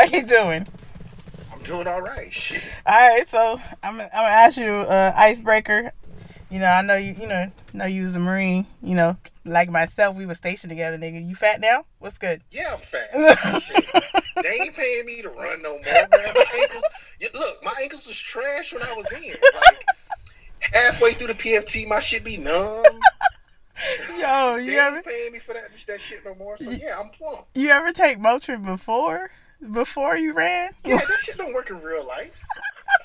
How you doing? I'm doing all right. Shit. All right, so I'm I'm gonna ask you uh, icebreaker. You know, I know you. You know, know you was a marine. You know, like myself, we were stationed together, nigga. You fat now? What's good? Yeah, I'm fat. Shit. They ain't paying me to run no more, man. My ankles. Look, my ankles was trash when I was in. Like halfway through the PFT, my shit be numb. Yo, They you ain't ever paying me for that that shit no more. So yeah, I'm plump. you ever take Motrin before before you ran? Yeah, that shit don't work in real life.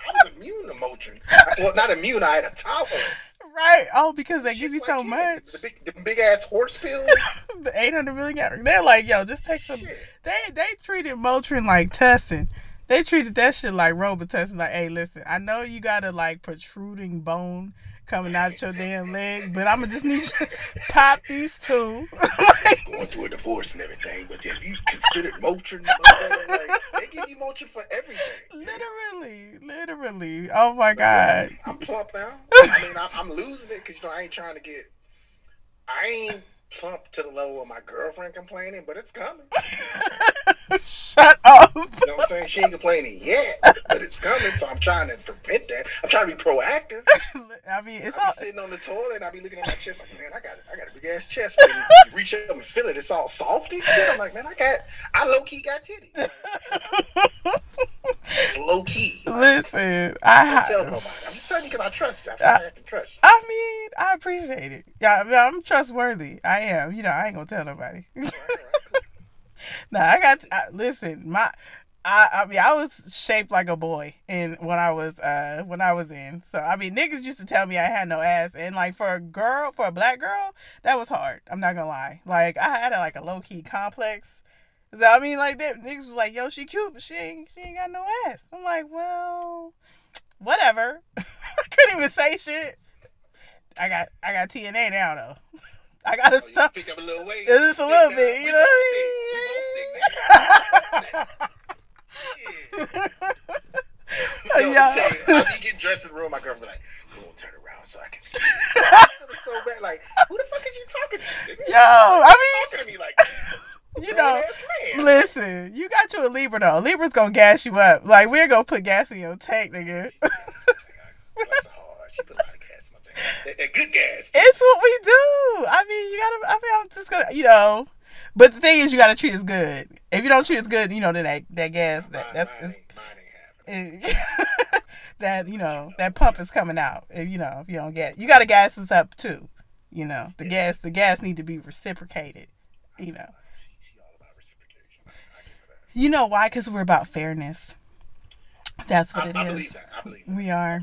I was immune to Motrin. Well, not immune. I had a tolerance. Right. Oh, because they give you Shit's so like much. The big, the big ass horse pills. the 800 milligram. They're like, yo, just take some. Shit. They they treated Motrin like Tussin. They treated that shit like Robitussin. Like, hey, listen, I know you got a like protruding bone coming out your damn leg, but I'ma just need you to pop these two. going through a divorce and everything, but have you considered Motrin? Like, they give you Motrin for everything. literally, literally. Oh my god. I'm plump now. I mean, I, I'm losing it because you know I ain't trying to get. I ain't plump to the level of my girlfriend complaining, but it's coming. Shut up. You know what I'm saying? She ain't complaining yet, but it's coming. So I'm trying to prevent that. I'm trying to be proactive. I mean, it's I all. sitting on the toilet and I be looking at my chest like, man, I got I got a big ass chest. You reach up and feel it, it's all soft and shit. I'm like, man, I got I low key got titties. It's low key. Listen, I Don't tell nobody. I'm just telling you because I trust you. I feel like I can trust you. I mean, I appreciate it. Yeah, I mean, I'm trustworthy. I am. You know, I ain't gonna tell nobody. Nah, I got. I, listen, my. I, I mean, I was shaped like a boy, in when I was uh when I was in. So I mean, niggas used to tell me I had no ass, and like for a girl, for a black girl, that was hard. I'm not gonna lie. Like I had a, like a low key complex. So I mean, like that niggas was like, "Yo, she cute, but she ain't she ain't got no ass." I'm like, well, whatever. I couldn't even say shit. I got I got TNA now though. I gotta Oh, stop. pick up a little weight. Just a little bit, you know both what thick. We both thick, nigga. I Yo, mean? yeah. Yeah. I getting dressed in the room. My girlfriend be like, "Go on, turn around so I can see." So bad. Like, who the fuck is you talking to? Nigga? Yo, I talking to me like, mean, you know, listen, you got you a Libra though. Libra's gonna gas you up. Like we're gonna put gas in your tank, nigga. Bless her heart. She That, that good gas. It's what we do. I mean, you gotta. I mean, I'm just gonna, you know. But the thing is, you gotta treat us good. If you don't treat us good, you know, then that that gas, that that's mine, mine it- that you know that pump is coming out. If you know if you don't get, you gotta gas us up too. You know the gas, the gas need to be reciprocated. You know, She, she all about reciprocation. I, I that. you know why? Because we're about fairness. That's what I, it I is. believe that. I believe that. We are.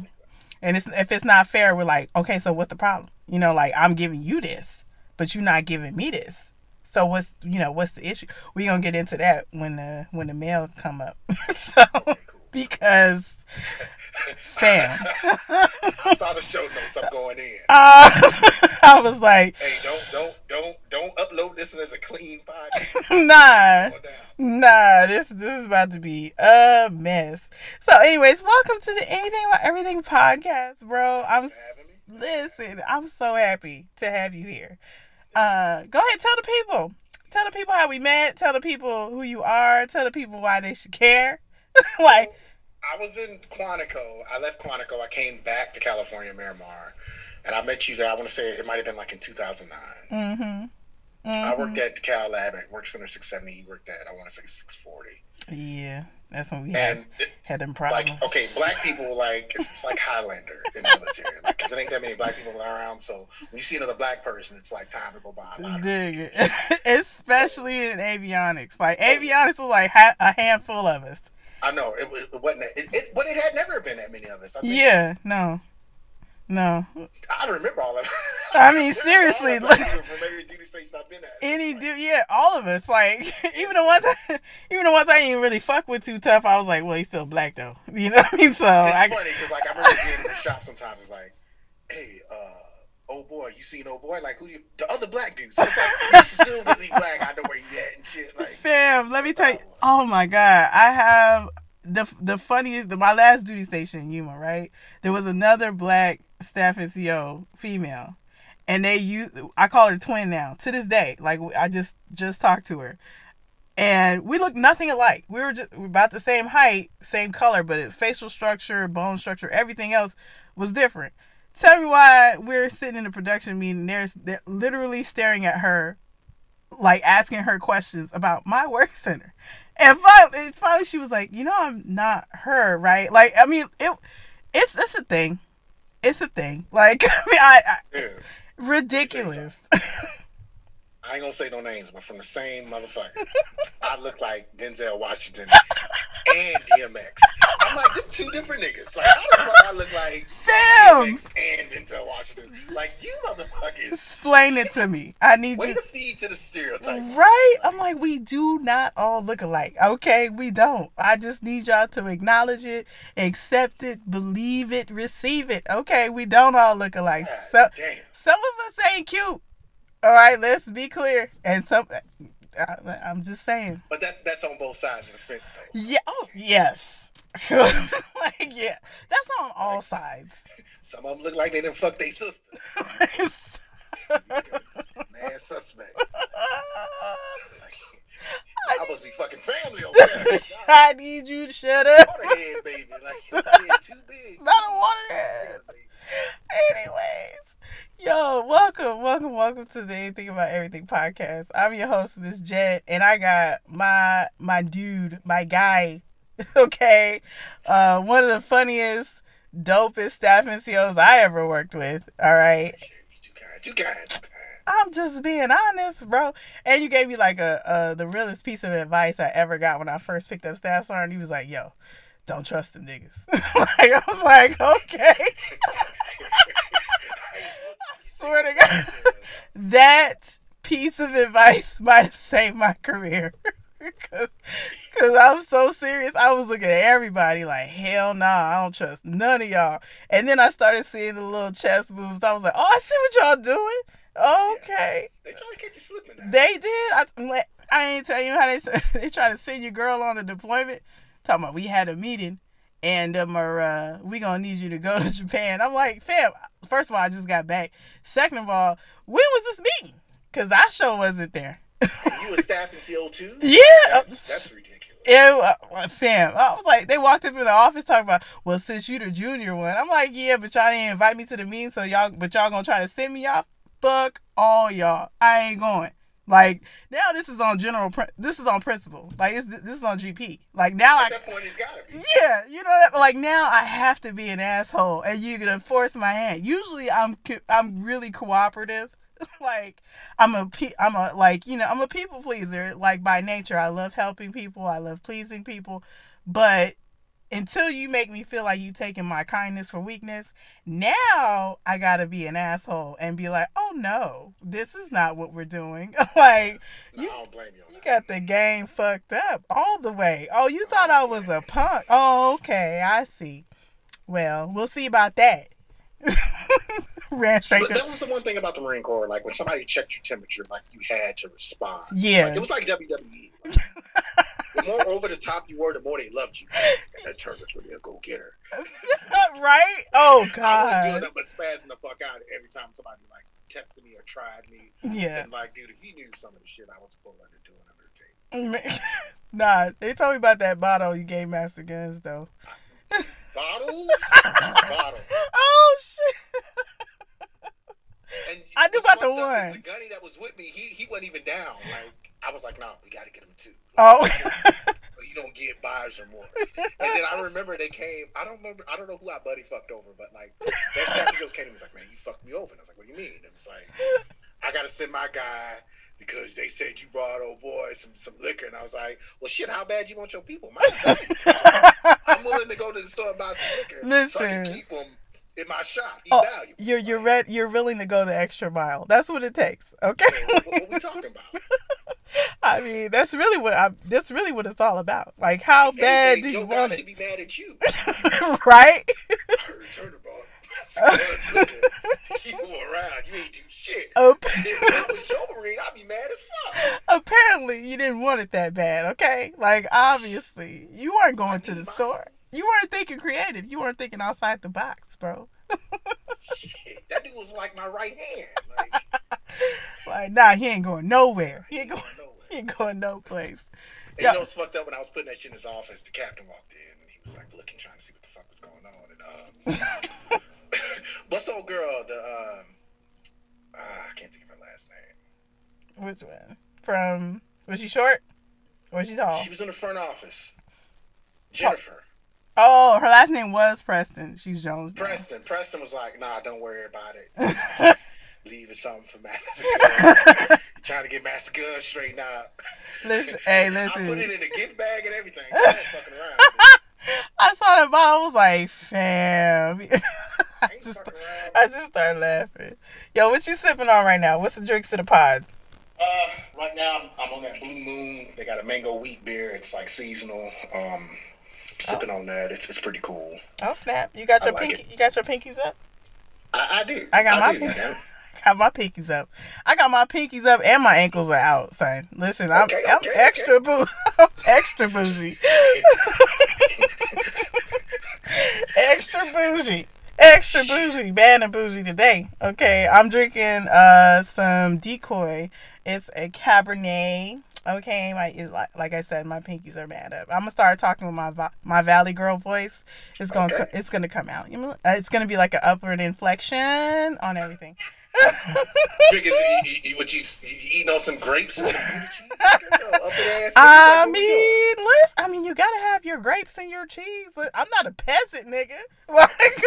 And it's if it's not fair, we're like, okay, so what's the problem? You know, like I'm giving you this, but you're not giving me this. So what's you know what's the issue? We gonna get into that when the when the mail come up. so because fam, I saw the show notes. I'm going in. uh, I was like, Hey, don't don't don't don't upload this one as a clean podcast. nah. Nah, this this is about to be a mess. So, anyways, welcome to the Anything About Everything podcast, bro. I'm For having me. listen. I'm so happy to have you here. Uh, go ahead, tell the people, tell the people how we met. Tell the people who you are. Tell the people why they should care. like, I was in Quantico. I left Quantico. I came back to California, Miramar, and I met you there. I want to say it might have been like in 2009. mm-hmm. I worked at the Cal Lab at Work Center 670. You worked at I want to say 640. Yeah, that's when we had And it, had them problems. like, okay, black people like it's, it's like Highlander in the military because there ain't that many black people around. So when you see another black person, it's like time to go buy a lot it. Especially in avionics. Like avionics was like ha- a handful of us. I know it, it wasn't. It, it, but it had never been that many of us. Yeah, no, no. I don't remember all of it. I mean, seriously, like black people from every duty station I've been at. any dude, yeah, all of us. Like even the ones, I, even the ones I didn't really fuck with too tough. I was like, well, he's still black though. You know what I mean? So It's I, funny because like I remember being in the shop sometimes. It's like, hey, uh, oh boy, you seen old boy? Like who? You, the other black dudes. So it's like just assume because he black, I know where he at and shit. Like fam, let me tell you. Oh, oh my god, I have the the funniest. The, my last duty station in Yuma, right? There was another black staff and NCO female, and they use. I call her twin now to this day. Like I just just talked to her. and we looked nothing alike. We were just we were about the same height, same color, but it, facial structure, bone structure, everything else was different. Tell me why we're sitting in a production meeting. There's they're literally staring at her, like asking her questions about my work center. And finally, finally, she was like, "You know, I'm not her, right? Like, I mean, it, it's it's a thing, it's a thing. Like, I mean, I, I Yeah. ridiculous. I ain't gonna say no names, but from the same motherfucker. I look like Denzel Washington and DMX. I'm like, two different niggas. Like, how the fuck I look like Fam, DMX and Denzel Washington? Like, you motherfuckers. explain it to me. I need Way you. to feed to the stereotype. Right? I'm like, we do not all look alike. Okay, we don't. I just need y'all to acknowledge it, accept it, believe it, receive it. Okay, we don't all look alike. God So, damn. some of us ain't cute. All right, let's be clear. And some, I, I'm just saying. But that that's on both sides of the fence, though. Yeah. Oh, yes. like, yeah. That's on all sides. Some of them look like they didn't fuck their sister. Man, suspect. I must be fucking family over there. I need you to shut up. Waterhead, baby. Like, head too big. Not a waterhead. Anyways, yo, welcome, welcome, welcome to the Anything About Everything podcast. I'm your host, Miss Jet, and I got my my dude, my guy. Okay, uh, one of the funniest, dopest staff NCOs I ever worked with. All right, Too kind, too kind, too kind. I'm just being honest, bro. And you gave me like a uh, the realest piece of advice I ever got when I first picked up staff sergeant. He was like, "Yo, don't trust them niggas." like I was like, "Okay." Swear to God, that piece of advice might have saved my career. Cause, Cause I'm so serious. I was looking at everybody like, hell nah, I don't trust none of y'all. And then I started seeing the little chest moves. I was like, oh, I see what y'all doing. Okay. They trying to catch you slipping now. They did. I, I'm like, I ain't tell you how they they try to send your girl on a deployment. Talking about we had a meeting and um, are, uh, we gonna need you to go to Japan. I'm like, fam. First of all, I just got back. Second of all, when was this meeting? Cause I sure wasn't there. You a staff NCO two? Yeah. That's, that's ridiculous. Yeah, fam. I was like, they walked up in the office talking about, well, since you the junior one, I'm like, yeah, but y'all didn't invite me to the meeting, so y'all, but y'all gonna try to send me y'all. Fuck all y'all. I ain't going. Like now, this is on general. This is on principle. Like it's, this is on GP. Like now, I At that point, it's gotta be. yeah, you know that. Like now, I have to be an asshole, and you're gonna force my hand. Usually, I'm I'm really cooperative. like I'm a pe- I'm a like you know I'm a people pleaser. Like by nature, I love helping people. I love pleasing people, but until you make me feel like you taking my kindness for weakness, now I gotta be an asshole and be like, oh no, this is not what we're doing. like you don't blame you on you that. got the game fucked up all the way. Oh, you thought I was a punk. Oh, okay, I see. Well, we'll see about that. Ran straight But that was the one thing about the Marine Corps. Like when somebody checked your temperature, like you had to respond. Yeah. Like, it was like WWE. Like, the more over the top you were, the more they loved you. That Turner's really a go getter. right? Oh God! I wasn't doing God. but spazzing the fuck out every time somebody like tested me or tried me. Yeah. And like, dude, if you knew some of the shit I was pulling and doing under the table. nah, they told me about that bottle you gave Master Guns though. Bottles? Bottle. Oh shit. And I knew about the fucked up is one. The gunny that was with me, he he wasn't even down. Like I was like, no, we got to get him two. Oh. You don't get buyer's remorse. And then I remember they came. I don't remember. I don't know who I buddy fucked over, but like that Stafford Jones came and was like, "Man, you fucked me over." And I was like, "What do you mean?" And it was like, "I got to send my guy because they said you brought old boy some some liquor." And I was like, "Well, shit, how bad you want your people?" My I'm willing to go to the store and buy some liquor so I can keep them in my shop. He's Oh, valuable. you're you're red. You're willing to go the extra mile. That's what it takes. Okay. What, what we talking about? I mean, that's really what I. That's really what it's all about. Like, how bad do you want should it? be mad at you. right? I heard Turner brought some guns liquor. Keep around. You ain't do shit. If your ring, I'd be mad as fuck. apparently, you didn't want it that bad. Okay, like obviously, you weren't going to the store. You weren't thinking creative. You weren't thinking outside the box, bro. Shit, that dude was like my right hand. Like, Like, nah, he ain't going nowhere. He ain't going. nowhere. you ain't going no place. And Yeah. you know what's fucked up? When I was putting that shit in his office, the captain walked in and he was like looking, trying to see what the fuck was going on. And um, what's old girl? The um, ah, I can't think of her last name. Which one? From was she short? Or was she tall? She was in the front office. Jennifer. Oh, her last name was Preston. She's Jones. now. Preston. Preston was like, nah, don't worry about it. Just leave it something for Master Gun. trying to get Master Gun straightened out. Listen, hey, listen. I put it in a gift bag and everything. I fucking around. dude. I saw the bottle. I was like, fam. I just. I just started laughing. Yo, what you sipping on right now? What's the drinks to the pod? Uh, right now I'm, I'm on that Blue Moon. They got a mango wheat beer. It's like seasonal. Um, sipping on that. It's, it's pretty cool. Oh snap! You got your like pinky. it. You got your pinkies up. I, I do. I got my do, pink- man. Got my pinkies up. I got my pinkies up and my ankles are out, son. Listen, I'm Okay, I'm okay, extra boo. I'm extra bougie. extra bougie. Extra bougie. Bad and bougie today. Okay, I'm drinking uh some decoy. It's a Cabernet. Okay, my like, like I said, my pinkies are mad up. I'm gonna start talking with my my Valley Girl voice. It's gonna Okay. co- it's gonna come out. You know, uh, it's gonna be like an upward inflection on everything. Drinking, you, you, you, what you, you eating on some grapes and some Buddha cheese? Girl, up in ass. I What we doing? mean, listen. I mean, you gotta have your grapes and your cheese. I'm not a peasant, nigga. Like,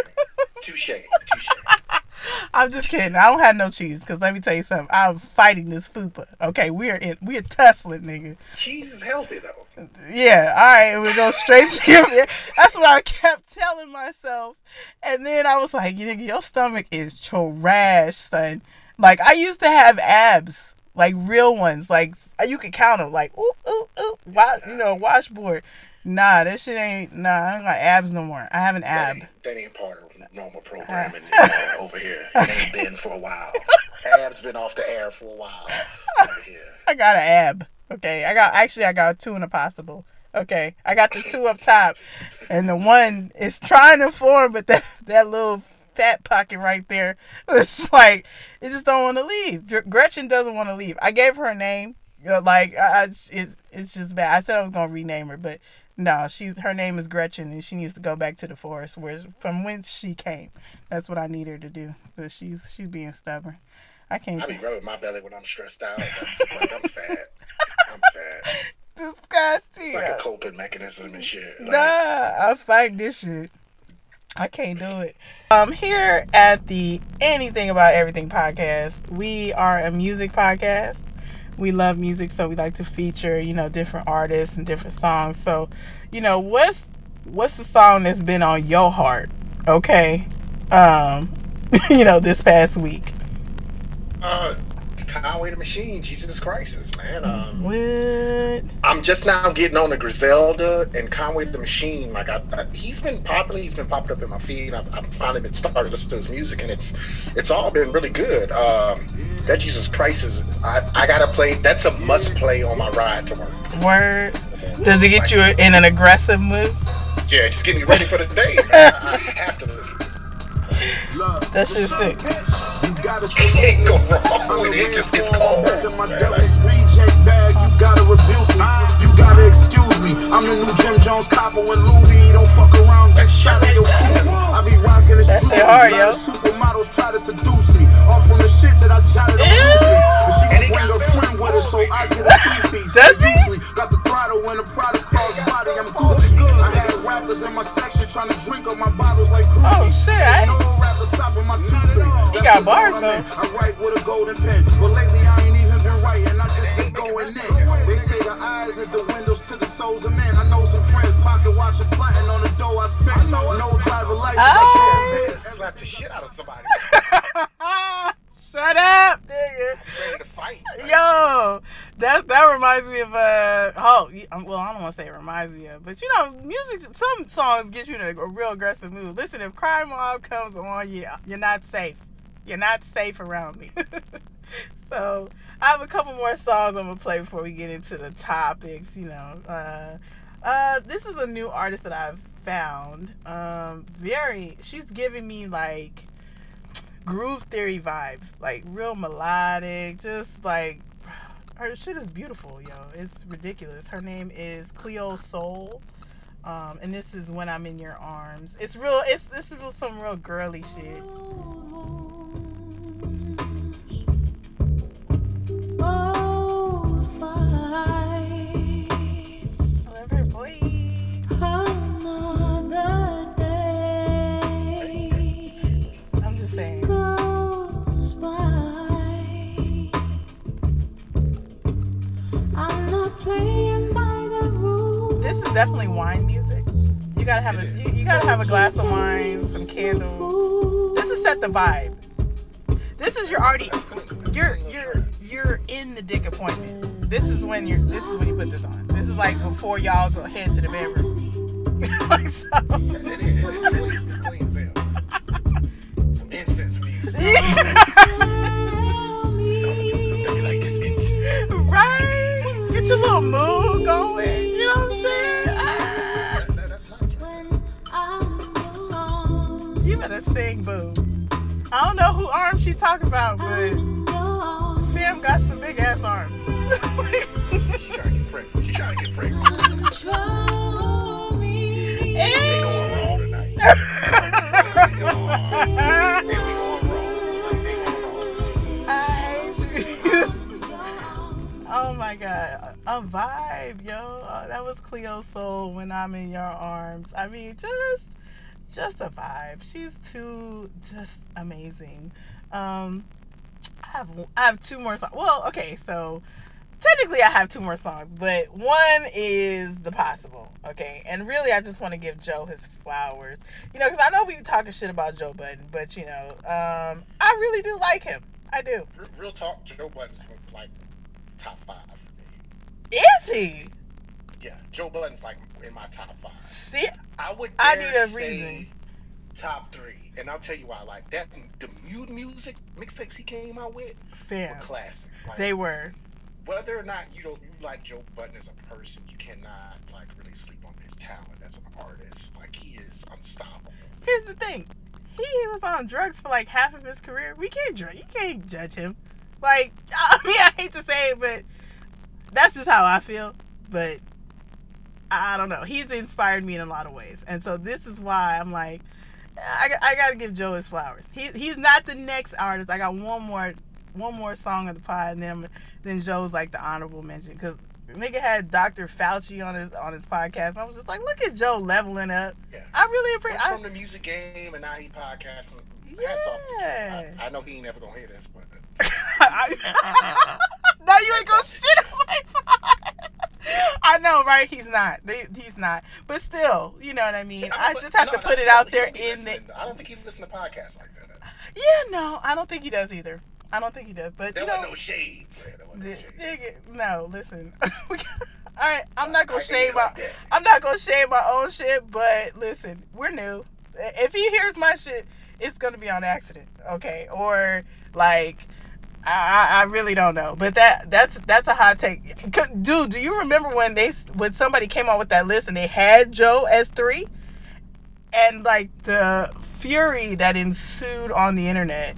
touche, touche. I'm just kidding. I don't have no cheese because let me tell you something. I'm fighting this fupa. Okay, we're in. We're tussling, nigga. Cheese is healthy though. Yeah. All right, we go straight to your. That's what I kept telling myself, and then I was like, nigga, your stomach is trash, son. Like I used to have abs, like real ones, like you could count them, like ooh ooh ooh, wa- you know, washboard. Nah, that shit ain't. Nah, I ain't got abs no more. I have an That ab. ain't, that ain't part of normal programming uh, over here. It ain't been for a while. Ab's been off the air for a while over here. I got an ab. Okay, I got actually I got two in a possible. Okay, I got the two up top, and the one is trying to form, but that that little fat pocket right there, it's like it just don't want to leave. Gretchen doesn't want to leave. I gave her a name, like I, I, it's it's just bad. I said I was gonna rename her, but no, she's her name is Gretchen, and she needs to go back to the forest where from whence she came. That's what I need her to do. But she's she's being stubborn. I can't. I be rubbing my belly when I'm stressed out. Like I'm fat. I'm fat. disgusting. It's like a coping mechanism and shit. Like, Nah, I fight this shit. I can't do it. Um, here at the Anything About Everything podcast, we are a music podcast. We love music, so we like to feature, you know, different artists and different songs. So, you know, what's what's the song that's been on your heart? Okay, um, you know, this past week. uh, Conway the Machine, Jesus Christ, man. Um, What? I'm just now getting on the Griselda and Conway the Machine. Like I, I, he's been popular. He's been popping up in my feed. I've, I've finally been started listening to his music, and it's it's all been really good. Um, that Jesus Christ is. I, I gotta play. That's a must play on my ride to work. Word? Does it get you in an aggressive mood? Yeah, just get me ready for the day. I, I have to listen. That shit's sick. You gotta Can't go wrong with it. It just gets cold. My Yeah, devil's reject bag, you gotta rebuke me. You gotta excuse me. I'm the new Jim Jones copper when Louis don't fuck around, get shot at your cool. I be rocking this That shit hard, yo. Supermodels try to seduce me. Off on the shit that I jotted on loosely. But she And bring her friend with her, so I get a two piece. He? Usually got the throttle and the product cross body. I'm Gucci. I rappers in my section trying to drink up my bottles like Oh shit! I No rapper stopping my two three. He got bars, zone I'm though. I write with a golden pen, but lately I ain't even been writing. I just been going in. They say the eyes is the windows to the souls of men. I know some friends pocket watching plotting on the dough I spent. No driver license, I can't oh. Eyes. pay. Slap the shit out of somebody. Shut up, nigga. Ready to fight. Yo, that that reminds me of uh oh um, well I don't want to say it reminds me of but you know music some songs get you in a, a real aggressive mood. Listen, if Crime Mob comes on, yeah, you're not safe. You're not safe around me. so I have a couple more songs I'm gonna play before we get into the topics. You know, uh, uh, this is a new artist that I've found. Um, very, she's giving me like groove theory vibes, like real melodic, just like Her shit is beautiful, yo. It's ridiculous. Her name is Cleo Sol. Um, and this is when I'm in your arms. It's real. It's this is some real girly shit. I definitely wine music. You gotta have a you, you gotta have a glass of wine, some candles. This is set the vibe. This is your already you're you're you're in the dick appointment. This is when you're this is when you put this on. This is like before y'all go head to the bedroom. like so. It is. It's clean. It's clean as hell. Some incense music. Tell me They like this incense. right? Get your little mood going. Alone. You sing, boo. I don't know who arms she's talking about, but Sam got some big ass arms. She trying to get pregnant. She trying to get pregnant. Control me. They going wrong tonight. They going wrong. Say we going wrong. Like, they going wrong. oh my god, a vibe, yo. Uh, that was Cleo Sol when I'm in your arms. I mean, just, just a vibe. She's too, just amazing. Um, I have, I have two more songs. Well, okay, so technically I have two more songs, but one is the possible. Okay, and really I just want to give Joe his flowers. You know, because I know we be talking shit about Joe Budden, but you know, um, I really do like him. I do. Real- Real talk, Joe Budden's like top five for me. Is he? Yeah, Joe Budden's like in my top five. See, I would I need a say reason. top three, and I'll tell you why. Like that, the Mood Muzik mixtapes he came out with were classic. Like, They were. whether or not you don't you like Joe Budden as a person, you cannot like really sleep on his talent as an artist. Like he is unstoppable. Here's the thing. He was on drugs for like half of his career. We can't judge. You can't judge him. Like, I mean, I hate to say it, but that's just how I feel. But I don't know. He's inspired me in a lot of ways, and so this is why I'm like, I, I got to give Joe his flowers. He he's not the next artist. I got one more one more song of the pod, and then then Joe's like the honorable mention because nigga had Dr. Fauci on his on his podcast. I was just like, look at Joe leveling up. Yeah. I really appreciate. from the music game and now he podcasting. Yeah. I, I know he ain't never gonna hear this, but now you ain't gonna shit on my pod. I know, right? He's not. They, he's not. But still, you know what I mean. I But- just have no, to no, put it out there in the. I don't think he listens to podcasts like that. Yeah, no, I don't think he does either. I don't think he does. But There you know, no shade. man. There wasn't no shade. no, listen. All right, I'm not gonna I shade my. like. I'm not gonna shade my own shit, but listen, we're new. If he hears my shit, it's gonna be on accident, okay? Or like, I, I really don't know. But that that's that's a hot take, dude. Do you remember when they when somebody came out with that list and they had Joe as three, and like the fury that ensued on the internet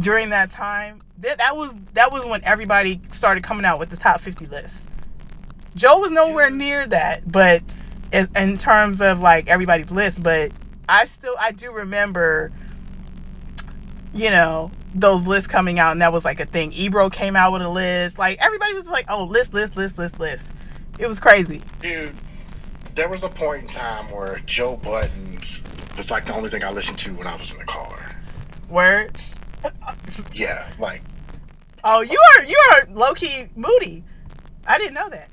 during that time that that was that was when everybody started coming out with the top 50 list joe was nowhere near that but in, in terms of like everybody's list but i still i do remember you know those lists coming out and that was like a thing ebro came out with a list like everybody was like oh list list list list list it was crazy Dude, there was a point in time where Joe Budden was like the only thing I listened to when I was in the car. word Yeah, like oh you are you are low-key moody i didn't know that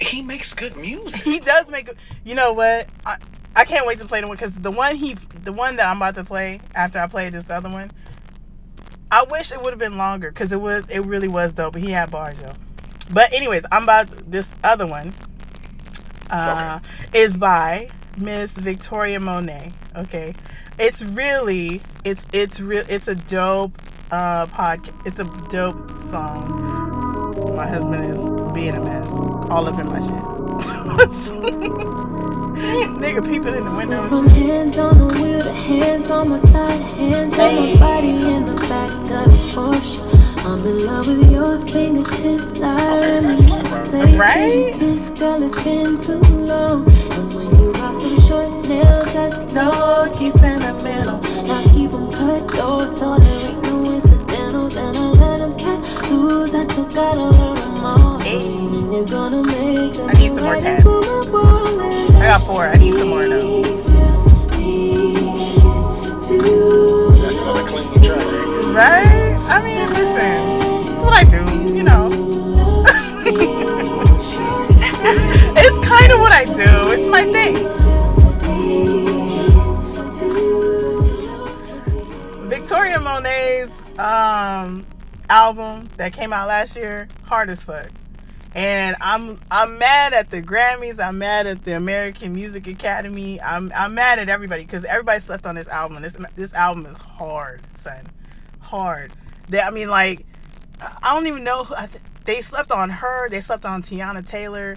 he makes good music. he does make. You know what? I I can't wait to play the one because the one he the one that I'm about to play after I play this other one. I wish it would have been longer because it was it really was dope. But he had bars, yo. But anyways, I'm about this other one. Uh, is by Miss Victoria Monet. Okay, it's really it's it's real it's a dope uh podcast. It's a dope song. My husband is being a mess, all up in my shit. Nigga peeping in the window. From hands on the wheel to hands on my thigh, hands on my body in the back of the Porsche. I'm in love with your fingertips. I Okay, remember that's like right. places Right? you kiss, girl. It's been too long. And when you rock them short nails, that's low key sentimental. Now keep 'em cut though, so there ain't no tattoos. I still gotta learn 'em all. And you're gonna make them I need some more right tats. into my wall. And I got four. I need some more though. That's another clean track right. Right? I mean, listen. That's what I do, you know. it's kind of what I do. It's my thing. Victoria Monet's um, album that came out last year, hard as fuck. And I'm I'm mad at the Grammys. I'm mad at the American Music Academy. I'm I'm mad at everybody because everybody slept on this album. This this album is hard, son, hard. They, I mean, like I don't even know. Who, th- they slept on her. They slept on Teyana Taylor,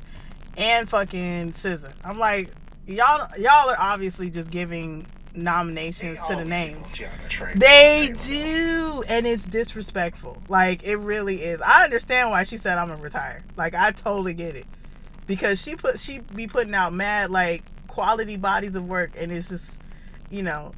and fucking SZA. I'm like, y'all y'all are obviously just giving nominations to the names. sleep on Tiana Train. They do, and it's disrespectful. Like it really is. I understand why she said I'm gonna retire. Like I totally get it, because she put she be putting out mad like quality bodies of work, and it's just, you know,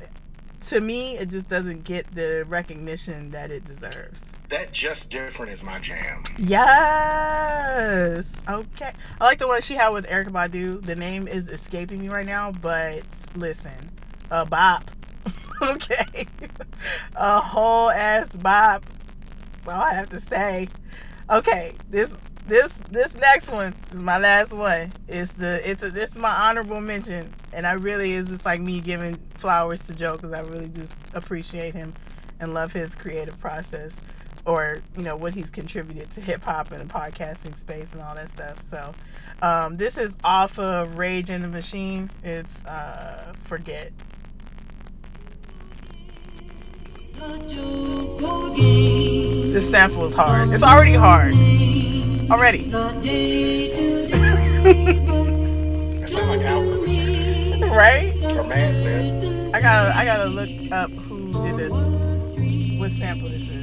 to me it just doesn't get the recognition that it deserves. That just different is my jam. Yes. Okay. I like the one she had with Erykah Badu. The name is escaping me right now, but listen, a bop. okay. a whole ass bop. That's all I have to say. Okay. This this this next one is my last one. It's the it's a this is my honorable mention, and I really is just like me giving flowers to Joe because I really just appreciate him and love his creative process or you know what he's contributed to hip hop and the podcasting space and all that stuff. So um, this is off of Rage & the Machine. It's uh, Forget. This sample is hard. It's already hard. Already. That sound like Alchemist right? or Man, man. I gotta I gotta look up who did it. What sample this is.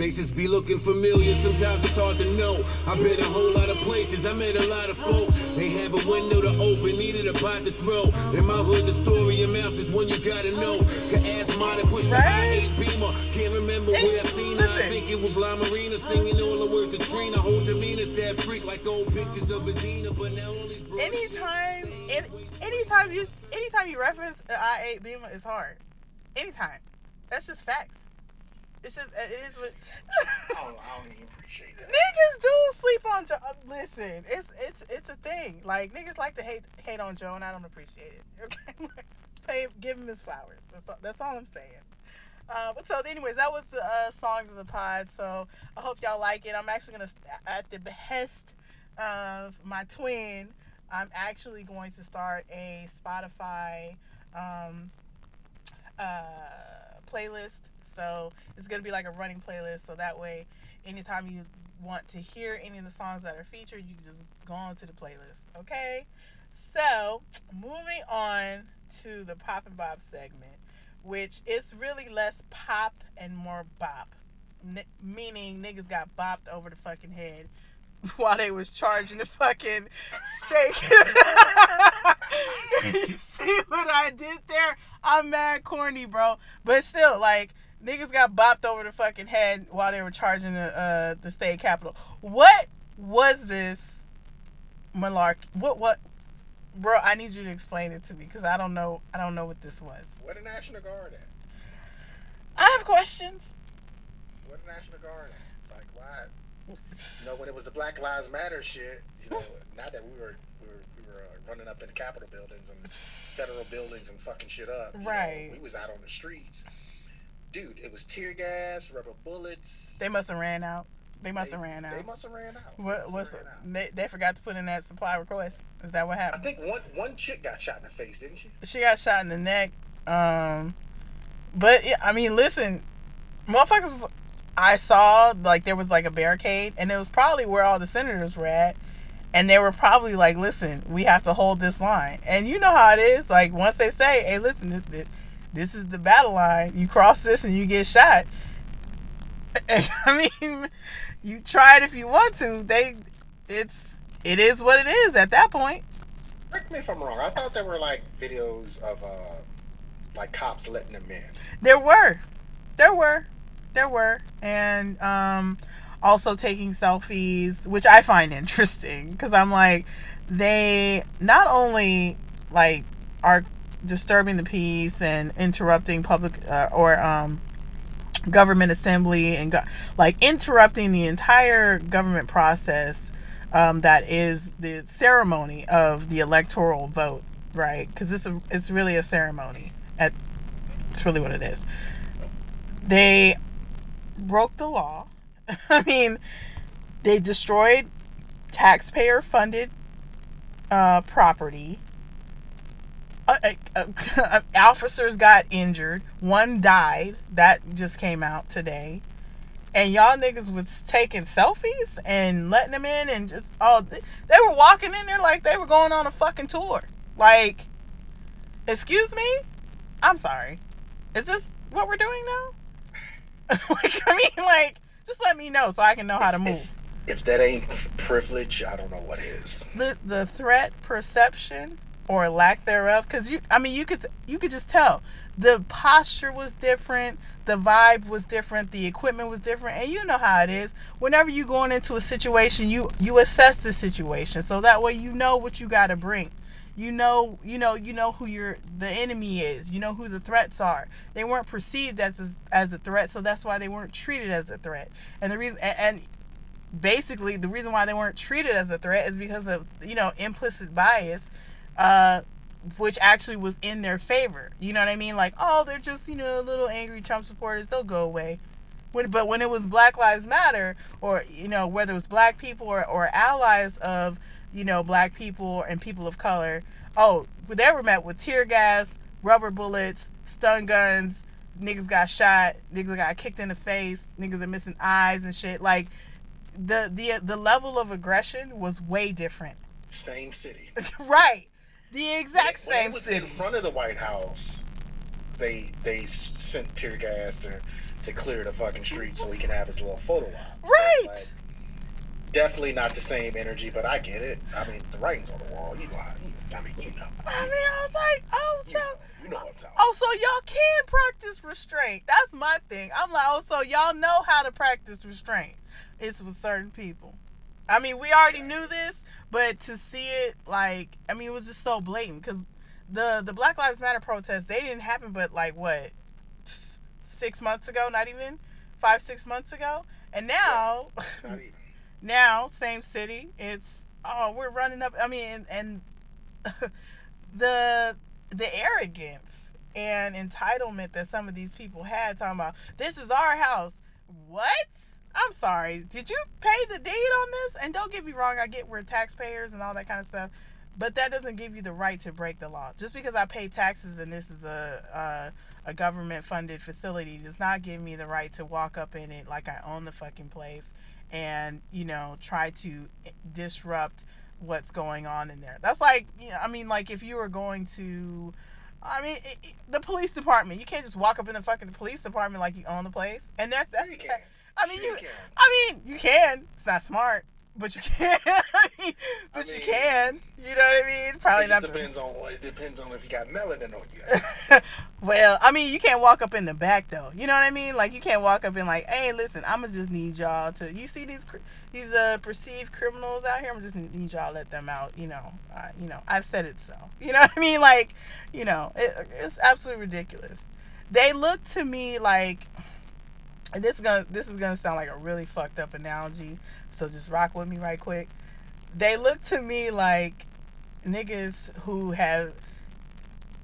Faces be looking familiar, sometimes it's hard to know. I've been a whole lot of places, I met a lot of folk. They have a window to open, needed a pot to throw. In my hood, the story amounts is one you gotta know. To ask mine and push the Right? I-8 beamer. Can't remember where I've seen her. I think it was La Marina singing all the words to Trina. Whole demeanor sad freak like old pictures of Adina, but now all these brothers- Anytime, any, anytime you, anytime you reference an I eight Beamer is hard. Anytime, that's just facts. It's just it is what I don't, I don't even appreciate that. niggas do sleep on Joe. Listen, it's it's it's a thing. Like niggas like to hate hate on Joe, and I don't appreciate it. Okay, like, pay give him his flowers. That's all, that's all I'm saying. Uh, but so, anyways, that was the uh, songs of the pod. So I hope y'all like it. I'm actually gonna at the behest of my twin. I'm actually going to start a Spotify um, uh, playlist. So it's gonna be like a running playlist. So that way, anytime you want to hear any of the songs that are featured, you just go on to the playlist. Okay. So moving on to the pop and bop segment, which is really less pop and more bop, N- meaning niggas got bopped over the fucking head while they was charging the fucking steak. you see what I did there? I'm mad corny, bro. But still, like niggas got bopped over the fucking head while they were charging the uh, the state capitol. What was this malarkey? What what, bro? I need you to explain it to me because I don't know. I don't know what this was. Where the National Guard at? I have questions. Where the National Guard at? Like, why? You know, when it was the Black Lives Matter shit, you know, now that we were we were, we were uh, running up in the Capitol buildings and federal buildings and fucking shit up. you know, Right. we was out on the streets. Dude, it was tear gas, rubber bullets. They must have ran out. They must have ran out. They must have ran out. What what's ran out. They, they forgot to put in that supply request. Is that what happened? I think one one chick got shot in the face, didn't she? she got shot in the neck. Um, but yeah, I mean, listen, motherfuckers. Was, I saw like there was like a barricade, and it was probably where all the senators were at, and they were probably like, "Listen, we have to hold this line." And you know how it is. Like once they say, "Hey, listen, this this, this is the battle line. You cross this and you get shot." I mean, you try it if you want to. They, it's, it is what it is at that point. Correct me if I'm wrong. I thought there were like videos of uh, like cops letting them in. There were, there were, there were, and um, also taking selfies, which I find interesting because I'm like, they not only like are disturbing the peace and interrupting public uh, or um, government assembly and go- like interrupting the entire government process um, that is the ceremony of the electoral vote, right? Because it's a, it's really a ceremony. At it's really what it is. They broke the law. I mean, they destroyed taxpayer-funded uh, property. Uh, uh, uh, officers got injured. One died. That just came out today. And y'all niggas was taking selfies and letting them in and just oh they were walking in there like they were going on a fucking tour. Like, excuse me, I'm sorry. Is this what we're doing now? like, I mean, like, just let me know so I can know how to move. If that ain't privilege, I don't know what is. the the threat perception or lack thereof because you i mean you could you could just tell. The posture was different the vibe was different the equipment was different and you know how it is. Whenever you're going into a situation you you assess the situation. So that way you know what you got to bring. You know you know you know who your the enemy is. You know who the threats are. They weren't perceived as a, as a threat so that's why they weren't treated as a threat. And the reason and, and basically the reason why they weren't treated as a threat is because of you know implicit bias uh which actually was in their favor you know what i mean like oh they're just you know little angry trump supporters they'll go away when, but when it was black lives matter or you know whether it was black people or, or allies of you know black people and people of color oh they were met with tear gas rubber bullets stun guns niggas got shot niggas got kicked in the face niggas are missing eyes and shit like the the the level of aggression was way different. Same city. right. The exact When it same was city. in front of the White House. They they sent tear gas to to clear the fucking street so he can have his little photo op. So, Right. like, definitely not the same energy, but I get it. I mean, the writing's on the wall. You know I mean, you know. I mean, I was like, oh, You so, know, you know what I'm talking. oh, so y'all can practice restraint. That's my thing. I'm like, oh, so y'all know how to practice restraint. It's with certain people. I mean, we already knew this, but to see it, like, I mean, it was just so blatant because the the Black Lives Matter protests they didn't happen, but like what, six months ago? Not even five, six months ago, and now. Even. now same city it's oh we're running up i mean and, and the the arrogance and entitlement that some of these people had talking about this is our house what i'm sorry. Did you pay the deed on this? And don't get me wrong i get we're taxpayers and all that kind of stuff but that doesn't give you the right to break the law. Just because i pay taxes and this is a a, a government funded facility does not give me the right to walk up in it like i own the fucking place and you know try to eh, disrupt what's going on in there. That's like you know, i mean like if you were going to i mean it, it- the police department you can't just walk up in the fucking police department like you own the place. And that's that's. I mean you you can. i mean you can it's not smart but you can I mean, but you can you know what i mean probably It not just the- depends on it depends on if you got melanin on you. well, I mean, you can't walk up in the back though. You know what I mean? Like you can't walk up and like, hey, listen, I'ma just need y'all to. You see these these uh perceived criminals out here? I'm just need y'all to let them out. You know, I, you know, I've said it so. You know what I mean? Like, you know, it, it's absolutely ridiculous. They look to me like, and this is gonna this is gonna sound like a really fucked up analogy. So just rock with me right quick. They look to me like niggas who have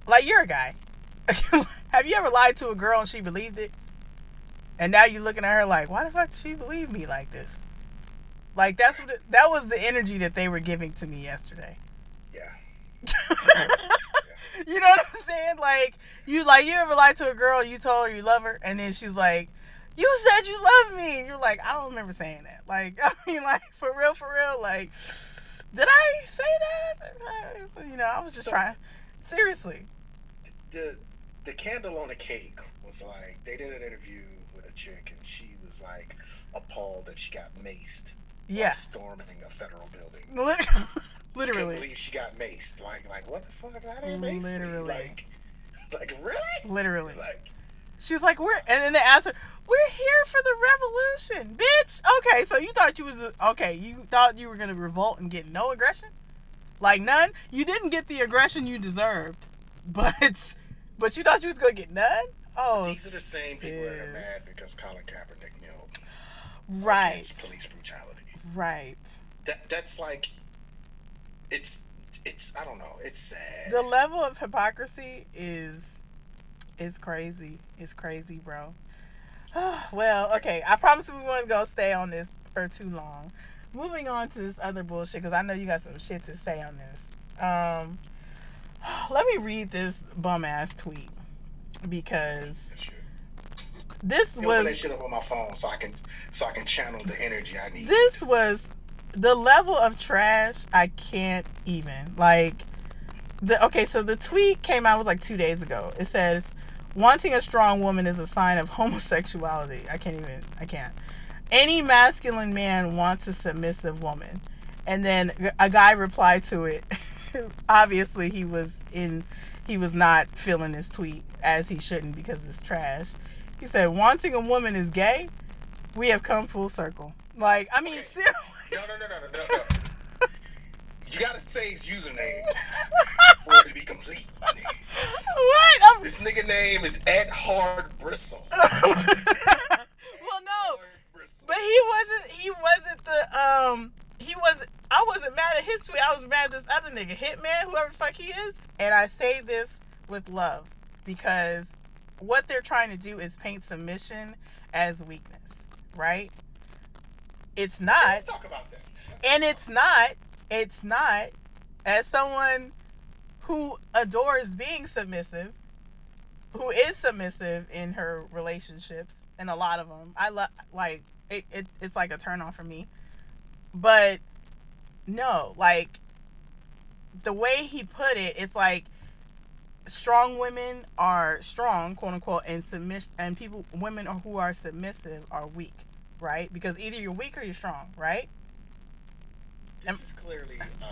like you're a guy. Have you ever lied to a girl and she believed it? And now you're looking at her like, why the fuck did she believe me like this? Like that's what it, that was the energy that they were giving to me yesterday. Yeah. You know what I'm saying? Like you like you ever lied to a girl, you told her you love her, and then she's like, You said you love me. You're like, I don't remember saying that. Like, I mean, like for real, for real, like did I say that? You know, I was just So- trying seriously. the the candle on the cake was like they did an interview with a chick and she was like appalled that she got maced Yeah. storming a federal building. Lit- Couldn't Literally. believe she got maced. Like, like what the fuck? I didn't mace. Literally. Like, like really? Literally. Like, She's like, we're, and then they asked her, we're here for the revolution, bitch. Okay, so you thought you was, okay, you thought you were going to revolt and get no aggression? Like none? You didn't get the aggression you deserved, but, but you thought you was going to get none? Oh, these are the same people that are mad because Colin Kaepernick kneeled right, against police brutality. right. That that's like, it's it's I don't know. It's sad. The level of hypocrisy is, is crazy. It's crazy, bro. well, okay. I promise we weren't gonna stay on this for too long. Moving on to this other bullshit because I know you got some shit to say on this. Um, let me read this bum ass tweet because this You open that shit up on my phone so I can so I can channel the energy I need. this was the level of trash I can't even like the okay so the tweet came out was like two days ago it says wanting a strong woman is a sign of homosexuality. I can't even I can't. Any masculine man wants a submissive woman. And then a guy replied to it. Obviously he was in he was not feeling his tweet as he shouldn't because it's trash. He said wanting a woman is gay? We have come full circle. Like i mean Okay. seriously. No, no, no, no, no, no. You gotta say his username for it to be complete. what I'm, This nigga name is Ed Hard Bristle. well no but he wasn't he wasn't the um he wasn't I wasn't mad at his tweet. I was mad at this other nigga, Hitman, whoever the fuck he is. And I say this with love because what they're trying to do is paint submission as weakness, right? It's not. Let's talk about that. Let's- And it's not, it's not, as someone who adores being submissive, who is submissive in her relationships, and a lot of them, I love, like, it, it, it's like a turn on for me. But no, like, the way he put it, it's like strong women are strong, quote unquote, and submission, and people, women who are submissive are weak, right? Because either you're weak or you're strong, right? This is clearly, uh,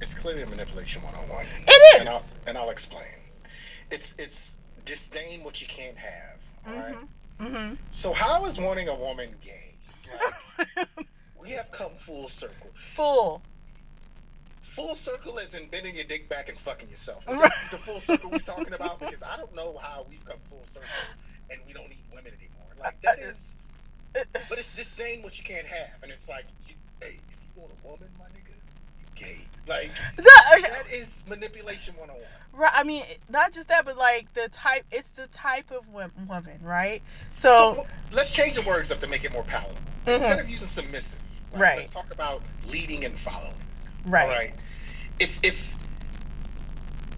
it's clearly a manipulation 101. It is. And I'll, and I'll explain. It's, it's disdain what you can't have. All right? Mm-hmm. So how is wanting a woman gay? Like, we have come full circle. Full. Full circle is in bending your dick back and fucking yourself. Is Right. that the full circle we're talking about? Because I don't know how we've come full circle and we don't need women anymore. Like that is, but it's disdain what you can't have, and it's like, you, hey, want a woman, my nigga, you gay. Like The- that is manipulation 101. right, I mean, not just that, but like the type. It's the type of woman, right? So So, let's change the words up to make it more palatable. Instead of using submissive, like, Mm-hmm. Right. Let's talk about leading and following. right, All right. If if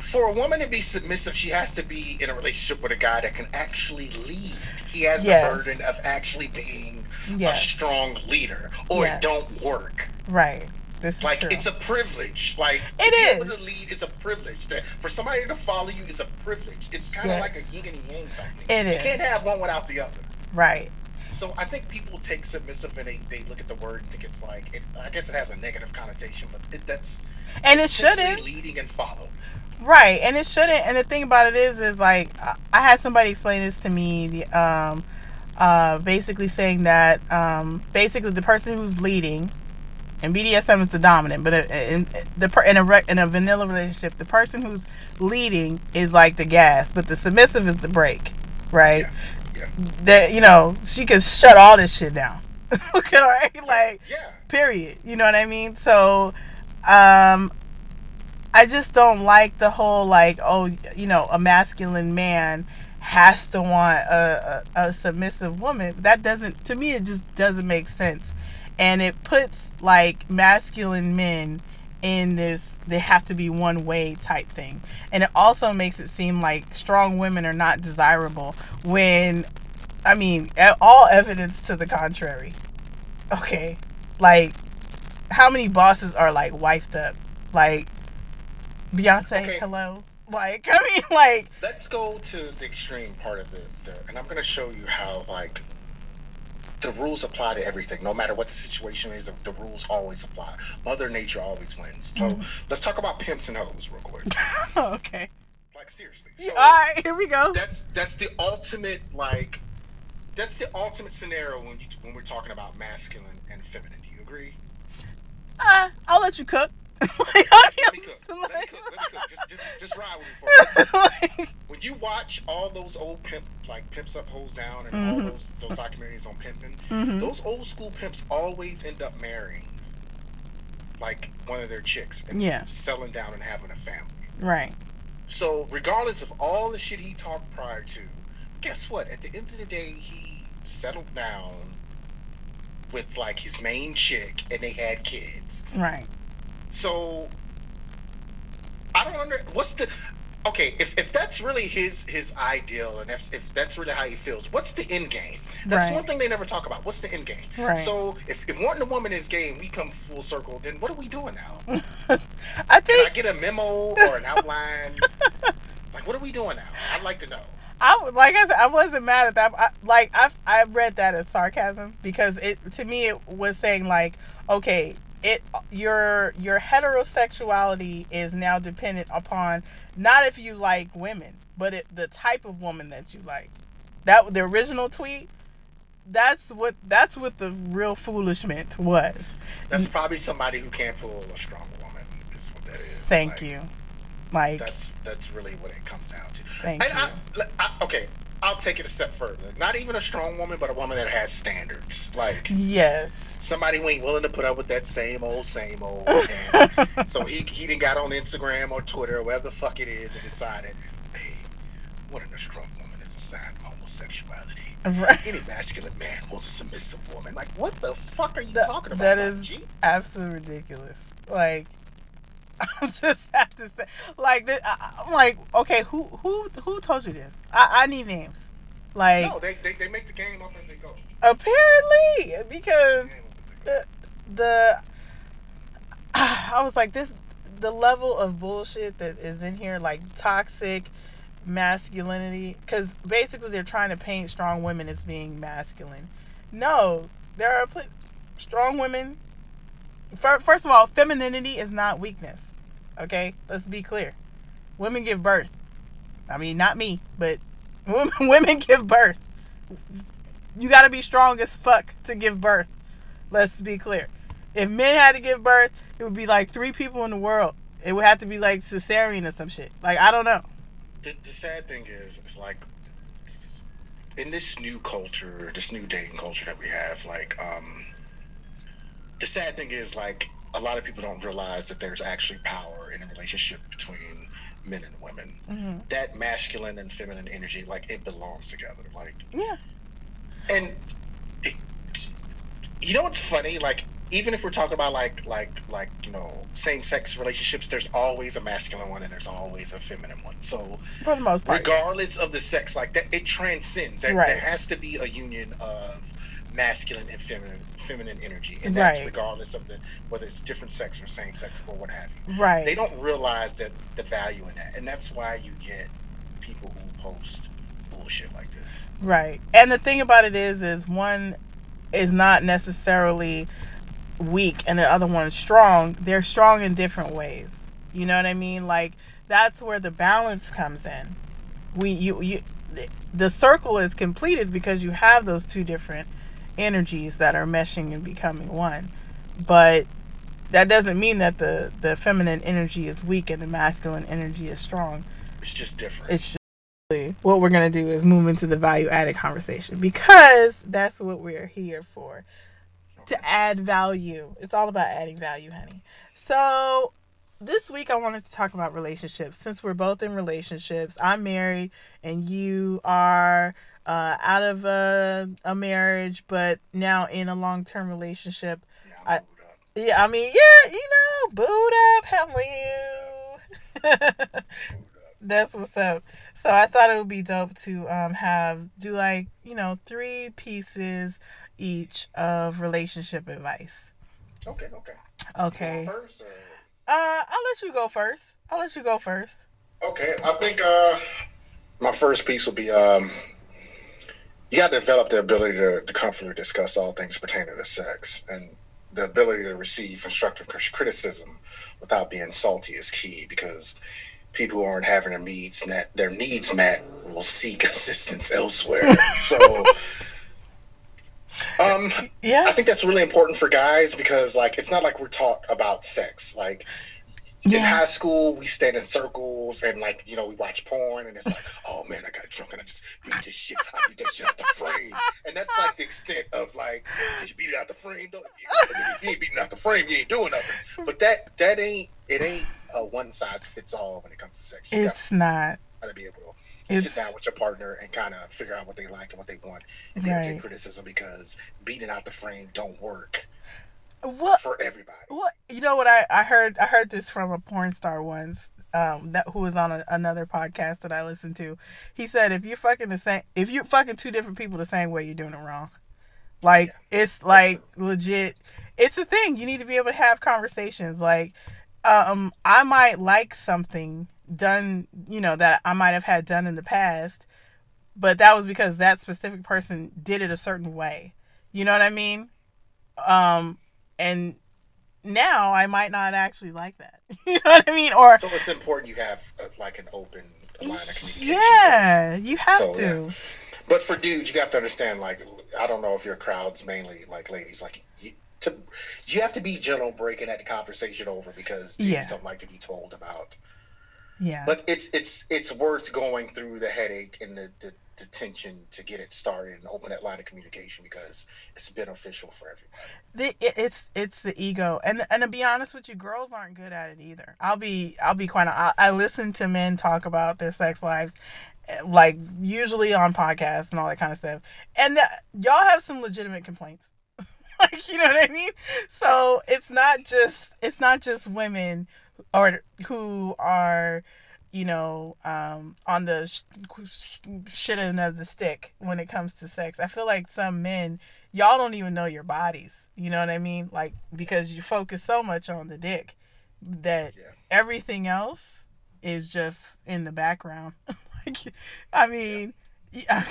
for a woman to be submissive, she has to be in a relationship with a guy that can actually lead. He has Yes. the burden of actually being a strong leader, or Yes. it don't work. right. This is Like it's a privilege. Like It to be is. able to lead is a privilege. To, for somebody to follow you is a privilege. It's kind of Yes. like a yin and yang type thing. It you is. can't have one without the other. right. So I think people take submissive and they, they look at the word and think it's like it, I guess it has a negative connotation, but it, that's And it shouldn't. leading and following. Right, and it shouldn't. And the thing about it is, is like I- had somebody explain this to me. The um, uh, basically saying that um, basically the person who's leading, and BDSM is the dominant, but in, the in a in a vanilla relationship, the person who's leading is like the gas, but the submissive is the brake, right? Yeah. That you know she can shut all this shit down. okay, right? Like Yeah. period you know what i mean so um i just don't like the whole like oh you know a masculine man has to want a, a, a submissive woman. That doesn't to me it just doesn't make sense. And it puts like masculine men in this they have to be one way type thing. And it also makes it seem like strong women are not desirable when i mean all evidence to the contrary. Okay. Like how many bosses are like wifed up? Like beyonce Okay. hello Like, I mean, like, Let's go to the extreme part of the, the and I'm gonna show you how like the rules apply to everything. No matter what the situation is, the, the rules always apply. Mother Nature always wins. So Mm-hmm. let's talk about pimps and hoes real quick. okay. like seriously. So All right, here we go. that's that's the ultimate like that's the ultimate scenario when you when we're talking about masculine and feminine. Do you agree? Uh, I'll let you cook. Let me cook. Let me cook. Let me cook. Just, just, just ride with me for a minute. Like, when you watch all those old pimp like pimps up hoes down and Mm-hmm. all those those documentaries on pimping those old school pimps always end up marrying like one of their chicks and Yeah. selling down and having a family right. so regardless of all the shit he talked prior to guess what at the end of the day he settled down with like his main chick and they had kids Right. So I don't under what's the okay if, if that's really his his ideal and if, if that's really how he feels what's the end game that's Right. one thing they never talk about what's the end game Right. so if, if wanting a woman is game we come full circle then what are we doing now I can I get a memo or an outline like what are we doing now I'd like to know I like I said I wasn't mad at that. I, like I I read that as sarcasm because it to me it was saying like okay it your your heterosexuality is now dependent upon not if you like women but it, the type of woman that you like. That the original tweet. That's what that's what the real foolishment was. that's probably somebody who can't pull a strong woman is what that is Thank Like, you. Mike. that's that's really what it comes down to. Thank and I, you. I, okay, I'll take it a step further. Not even a strong woman, but a woman that has standards. Like yes. somebody who ain't willing to put up with that same old, same old. So he he done got on Instagram or Twitter or whatever the fuck it is and decided, hey, wanting a strong woman is a sign of homosexuality. Right. Any masculine man wants a submissive woman. Like, what the fuck are you That- talking about? that is G? absolutely ridiculous. Like, I'm just have to say, like, this, I, I'm like, okay, who who who told you this? I, I need names. Like, No, they, they, they make the game up as they go. apparently, because Game up as they go. the the I was like this the level of bullshit that is in here like toxic masculinity cuz basically they're trying to paint strong women as being masculine. No, there are pl- strong women fir- First of all, femininity is not weakness. Okay? Let's be clear. Women give birth. I mean, not me, but women, women give birth. You got to be strong as fuck to give birth. Let's be clear. If men had to give birth, it would be like three people in the world. It would have to be like cesarean or some shit. Like I don't know. the, the sad thing is, it's like in this new culture, this new dating culture that we have, like, um, the sad thing is, like, a lot of people don't realize that there's actually power in a relationship between men and women. Mm-hmm. That masculine and feminine energy, like, it belongs together. Like, Yeah. and it, you know what's funny? Like, even if we're talking about like like like you know same sex relationships, there's always a masculine one and there's always a feminine one. So For the most part. regardless of the sex, like that, it transcends. There, Right. there has to be a union of masculine and feminine feminine energy, and that's Right. regardless of the whether it's different sex or same sex or what have you. Right. They don't realize that the value in that, and that's why you get people who post bullshit like this. Right. And the thing about it is is one is not necessarily weak and the other one is strong. They're strong in different ways. You know what I mean? Like that's where the balance comes in. We you you the circle is completed because you have those two different energies that are meshing and becoming one. But that doesn't mean that the the feminine energy is weak and the masculine energy is strong It's just different. it's just what we're gonna do is move into the value added conversation because that's what we're here for to add value it's all about adding value honey so this week i wanted to talk about relationships since we're both in relationships i'm married and you are uh, out of a, a marriage but now in a long-term relationship Yeah, I- I'm moved up. yeah i mean yeah you know boot up hello That's what's up. So I thought it would be dope to um have do like, you know, three pieces each of relationship advice. Okay, okay. Okay. First, or Uh I'll let you go first. I'll let you go first. Okay, I think uh, my first piece will be um, you got to develop the ability to, to comfortably discuss all things pertaining to sex, and the ability to receive constructive criticism without being salty is key because people who aren't having their needs met, their needs met will seek assistance elsewhere. so. Um, Yeah. I think that's really important for guys because, like, it's not like we're taught about sex. Like, in high school, we stand in circles and like you know we watch porn and it's like, oh man, I got drunk and I just beat this shit, I beat that shit out the frame, and that's like the extent of like, did you beat it out the frame? Though, if you, if you ain't beating out the frame, you ain't doing nothing. But that that ain't it ain't a one size fits all when it comes to sex. You It's not. gotta be able to It's- sit down with your partner and kind of figure out what they like and what they want, and then Right. take criticism because beating out the frame don't work What? for everybody. What? You know what? I, I heard I heard this from a porn star once. Um, that who was on a, another podcast that I listened to. He said if you're fucking the same, if you're fucking two different people the same way, you're doing it wrong. Like it's like legit. It's a thing. You need to be able to have conversations. Like, um, I might like something done, you know, that I might have had done in the past, but that was because that specific person did it a certain way. You know what I mean? Um, and now I might not actually like that. you know what I mean? Or So it's important you have uh, like an open line of communication. yeah, you have So, to. But for dudes, you have to understand. Like, I don't know if your crowd's mainly like ladies. Like, you, to you have to be gentle, breaking that conversation over because dudes Yeah. don't like to be told about. Yeah. But it's it's it's worth going through the headache and the, the, the tension to get it started and open that line of communication because it's beneficial for everybody. the, it's it's the ego. And and to be honest with you girls aren't good at it either. I'll be i'll be quite I, I listen to men talk about their sex lives eh, like usually on podcasts and all that kind of stuff. And uh, y'all have some legitimate complaints. Like you know what i mean? So it's not just it's not just women or who are you know um on the sh- shit end of the stick when it comes to sex. I feel like some men y'all don't even know your bodies. You know what i mean? Like because you focus so much on the dick that Yeah. everything else is just in the background. Like i mean yeah,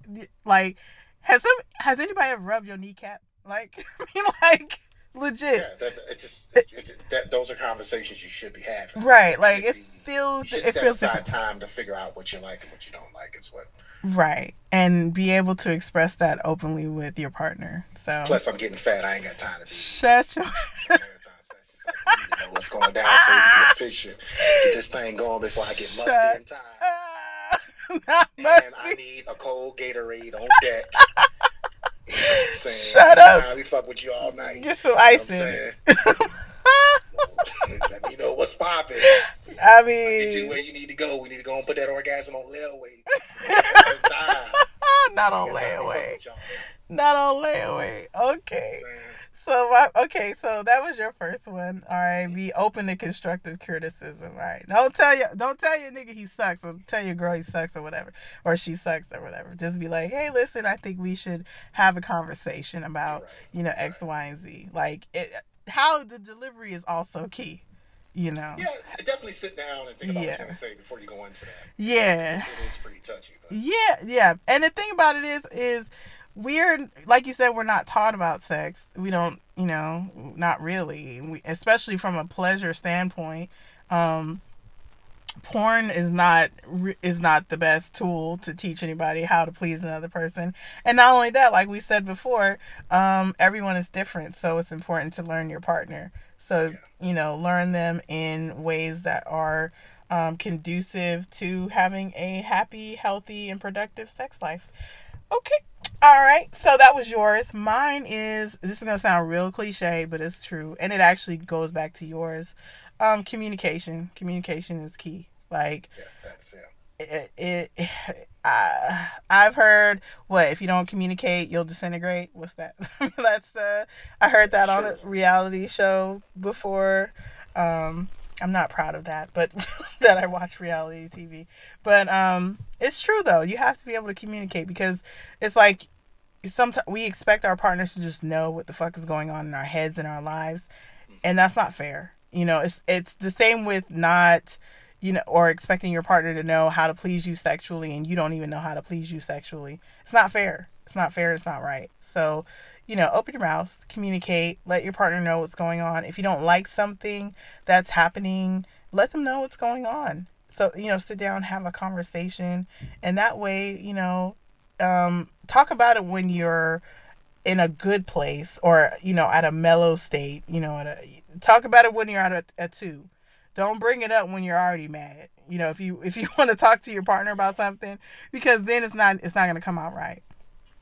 like has some has anybody ever rubbed your kneecap? Like i mean like legit Yeah, that it just it, it, that those are conversations you should be having. right like it be- feels You it set feels aside different time to figure out what you like and what you don't like. Is what. right and be able to express that openly with your partner so Plus, I'm getting fat. I ain't got time to do shut your marathon sessions. Like, we need to know what's going down so we can be efficient. Get this thing going before I get musty in time. Not And I need a cold Gatorade on deck. saying? Shut up. Time we fuck with you all night. Get some You know ice in. Let me know what's popping. I mean, Get you where you need to go. We need to go and put that orgasm on layaway. not on layaway. Not on layaway. Okay. man. So my okay, so that was your first one. All right, be open to constructive criticism. All right, don't tell you, don't tell your nigga he sucks, or tell your girl he sucks or whatever, or she sucks or whatever. Just be like, hey, listen, I think we should have a conversation about Right. you know X, Y, and Z. Like it, how the delivery is also key. You know. Yeah, definitely sit down and think about what Yeah. you're going to say before you go into that. Yeah. It is pretty touchy. But Yeah, yeah. And the thing about it is, is we're like you said, we're not taught about sex. We don't, you know, not really. We, especially from a pleasure standpoint. Um, porn is not is not the best tool to teach anybody how to please another person. And not only that, like we said before, um, everyone is different, so it's important to learn your partner. So you know, learn them in ways that are um, conducive to having a happy, healthy, and productive sex life. Okay. All right. So that was yours. Mine is this is gonna sound real cliche, but it's true, and it actually goes back to yours. Um, communication. Communication is key. Like yeah, that's it. it, it I, I've heard what if you don't communicate you'll disintegrate what's that that's uh i heard that on a reality show before um i'm not proud of that but that i watch reality tv but um it's true though you have to be able to communicate because it's like sometimes we expect our partners to just know what the fuck is going on in our heads and our lives and that's not fair you know it's it's the same with not you know, or expecting your partner to know how to please you sexually and you don't even know how to please you sexually. It's not fair. It's not fair. It's not right. So, you know, open your mouth, communicate, let your partner know what's going on. If you don't like something that's happening, let them know what's going on. So, you know, sit down, have a conversation, and that way, you know, um, talk about it when you're in a good place or, you know, at a mellow state, you know, at a, talk about it when you're at a, a two. Don't bring it up when you're already mad. You know, if you if you want to talk to your partner about something, because then it's not it's not going to come out right.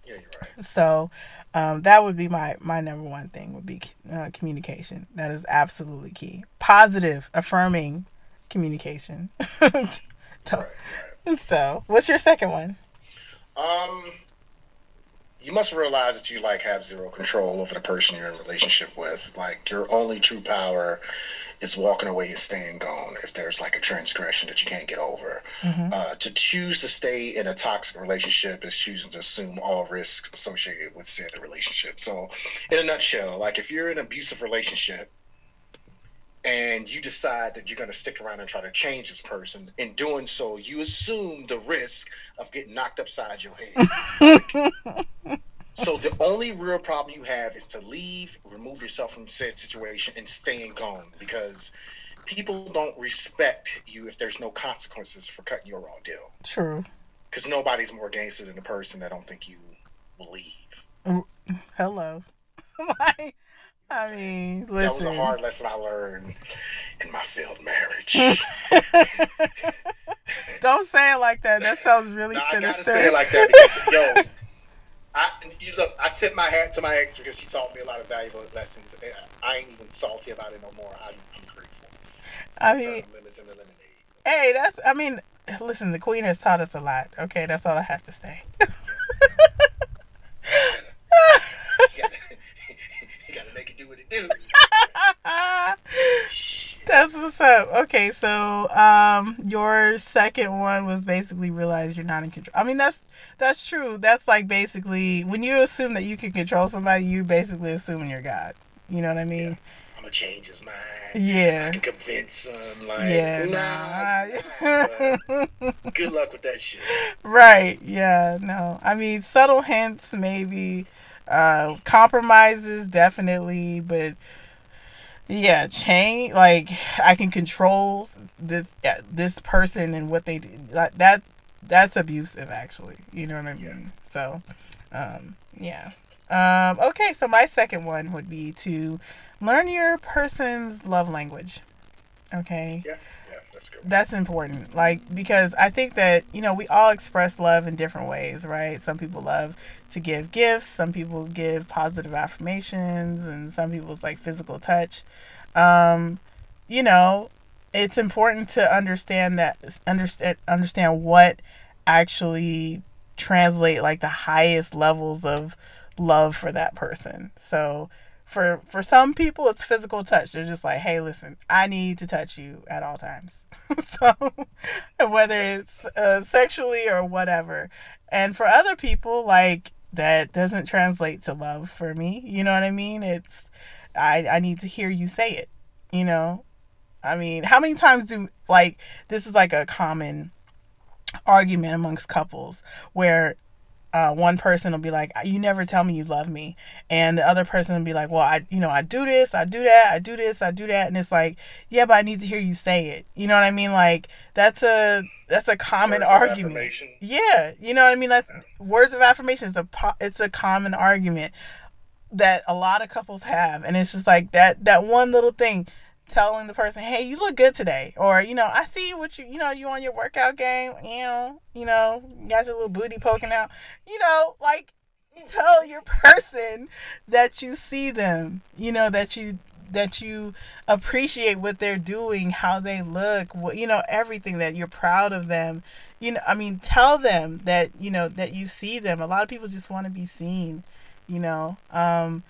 Yeah, you're right. So um, that would be my my number one thing would be uh, communication. That is absolutely key. Positive, affirming communication. Right, right. so, what's your second one? Um, you must realize that you like have zero control over the person you're in a relationship with. Like your only true power is walking away and staying gone if there's like a transgression that you can't get over. Uh, to choose to stay in a toxic relationship is choosing to assume all risks associated with said relationship. So, in a nutshell, like if you're in an abusive relationship and you decide that you're going to stick around and try to change this person, in doing so, you assume the risk of getting knocked upside your head. So the only real problem you have is to leave, remove yourself from said situation, and staying gone because people don't respect you if there's no consequences for cutting your raw deal. True. Because nobody's more gangster than the person that don't think you will leave. Hello. I mean, listen. That was a hard lesson I learned in my failed marriage. Don't say it like that. That sounds really No, I gotta say it like that because yo, I you look. I tip my hat to my ex because she taught me a lot of valuable lessons. I ain't even salty about it no more. I'm, I'm grateful. I mean, the lemons into hey, that's. I mean, listen. The queen has taught us a lot. Okay, that's all I have to say. You gotta, you gotta make it do what it do. That's what's up. Okay, so um your second one was basically realize you're not in control. I mean that's that's true. That's like basically when you assume that you can control somebody, you basically assuming you're God. You know what I mean? I'm gonna change his mind. Yeah. I can convince him. Like, Yeah. nah. nah. Good luck with that shit. right. Yeah, no. I mean subtle hints maybe uh compromises definitely, but yeah, change like I can control this this person and what they do. Like that that's abusive actually. You know what I mean? Yeah. So um yeah. Um okay, so my second one would be to learn your person's love language. Okay? Yeah, that's important. Like because i think that you know we all express love in different ways right? Some people love to give gifts some people give positive affirmations and some people's like physical touch. Um you know it's important to understand that understand understand what actually translate like the highest levels of love for that person. So for for some people it's physical touch. They're just like hey listen i need to touch you at all times. So whether it's uh, sexually or whatever. And for other people like that doesn't translate to love for me. You know what i mean? It's i i need to hear you say it you know? I mean how many times do like this is like a common argument amongst couples where uh, one person will be like, "You never tell me you love me," and the other person will be like, "Well, I, you know, I do this, I do that, I do this, I do that," and it's like, "Yeah, but I need to hear you say it." You know what I mean? Like that's a that's a common Words argument. Yeah, you know what I mean. That's words of affirmation is a it's a common argument that a lot of couples have, and it's just like that that one little thing telling the person, "Hey, you look good today," or you know, "I see what you you know you on your workout game, you know, you know, got your little booty poking out, you know, like tell your person that you see them, you know, that you that you appreciate what they're doing, how they look, what you know, everything that you're proud of them. You know, I mean, tell them that you know that you see them. A lot of people just want to be seen, you know. Um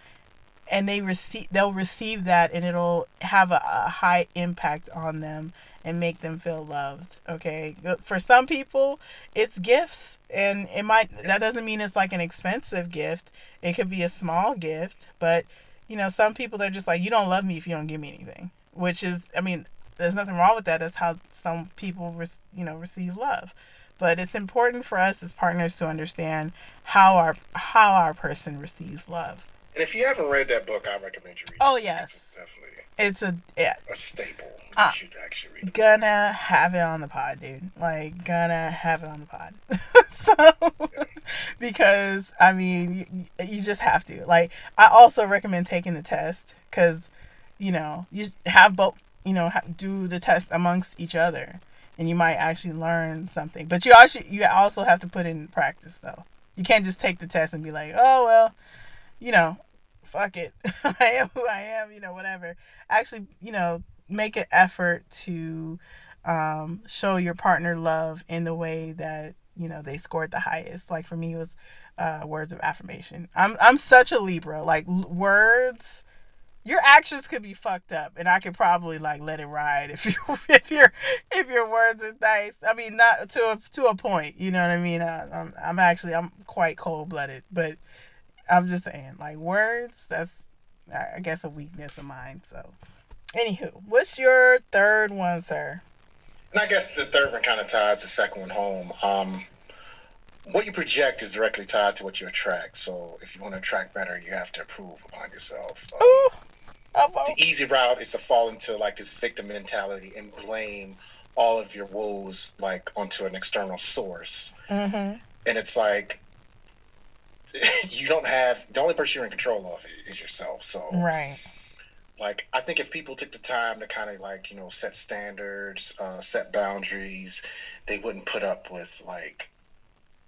and they receive they'll receive that and it'll have a, a high impact on them and make them feel loved okay for some people it's gifts and it might that doesn't mean it's like an expensive gift it could be a small gift but you know some people they're just like you don't love me if you don't give me anything which is i mean there's nothing wrong with that. That's how some people, re- you know, receive love. But it's important for us as partners to understand how our how our person receives love. And if you haven't read that book, I recommend you read. Oh it. yes, It's definitely it's a yeah, a staple. You Ah. should actually read it. gonna have it on the pod, dude. Like gonna have it on the pod. so because I mean, you, you just have to. Like I also recommend taking the test because you know you have both. You know, ha- do the test amongst each other, and you might actually learn something. But you actually you also have to put it in practice though. You can't just take the test and be like, oh well, you know, fuck it. I am who I am, you know, whatever. Actually, you know, make an effort to um, show your partner love in the way that, you know, they scored the highest. Like for me, it was uh, words of affirmation. I'm, I'm such a Libra. Like l- words, your actions could be fucked up and I could probably like let it ride if you if your if your words are nice. I mean not to a to a point, you know what I mean? Uh, I'm I'm actually I'm quite cold-blooded, but I'm just saying, like words, that's I guess a weakness of mine. So, anywho, what's your third one, sir? And I guess the third one kind of ties the second one home. Um, what you project is directly tied to what you attract. So if you want to attract better, you have to improve upon yourself. Um, Ooh, oh, oh. the easy route is to fall into like this victim mentality and blame all of your woes like onto an external source. Mhm. And it's like you don't have the only person you're in control of is yourself. So right, like I think if people took the time to kind of like you know set standards, uh, set boundaries, they wouldn't put up with like.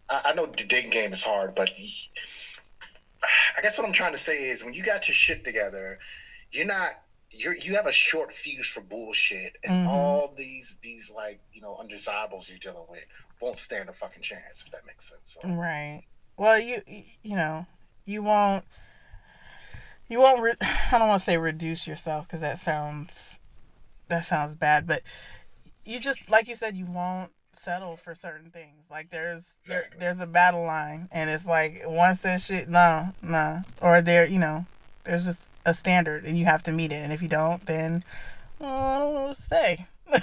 I, I know the dating game is hard, but y- I guess what I'm trying to say is when you got your shit together, you're not you're you have a short fuse for bullshit, and Mhm. all these these like you know undesirables you're dealing with won't stand a fucking chance if that makes sense. So. right. Well, you you know, you won't you won't. Re- I don't want to say reduce yourself because that sounds that sounds bad, but you just like you said, you won't settle for certain things. Like there's there, there's a battle line, and it's like once that shit, no, no, or there, you know, there's just a standard, and you have to meet it. And if you don't, then I don't know what to say.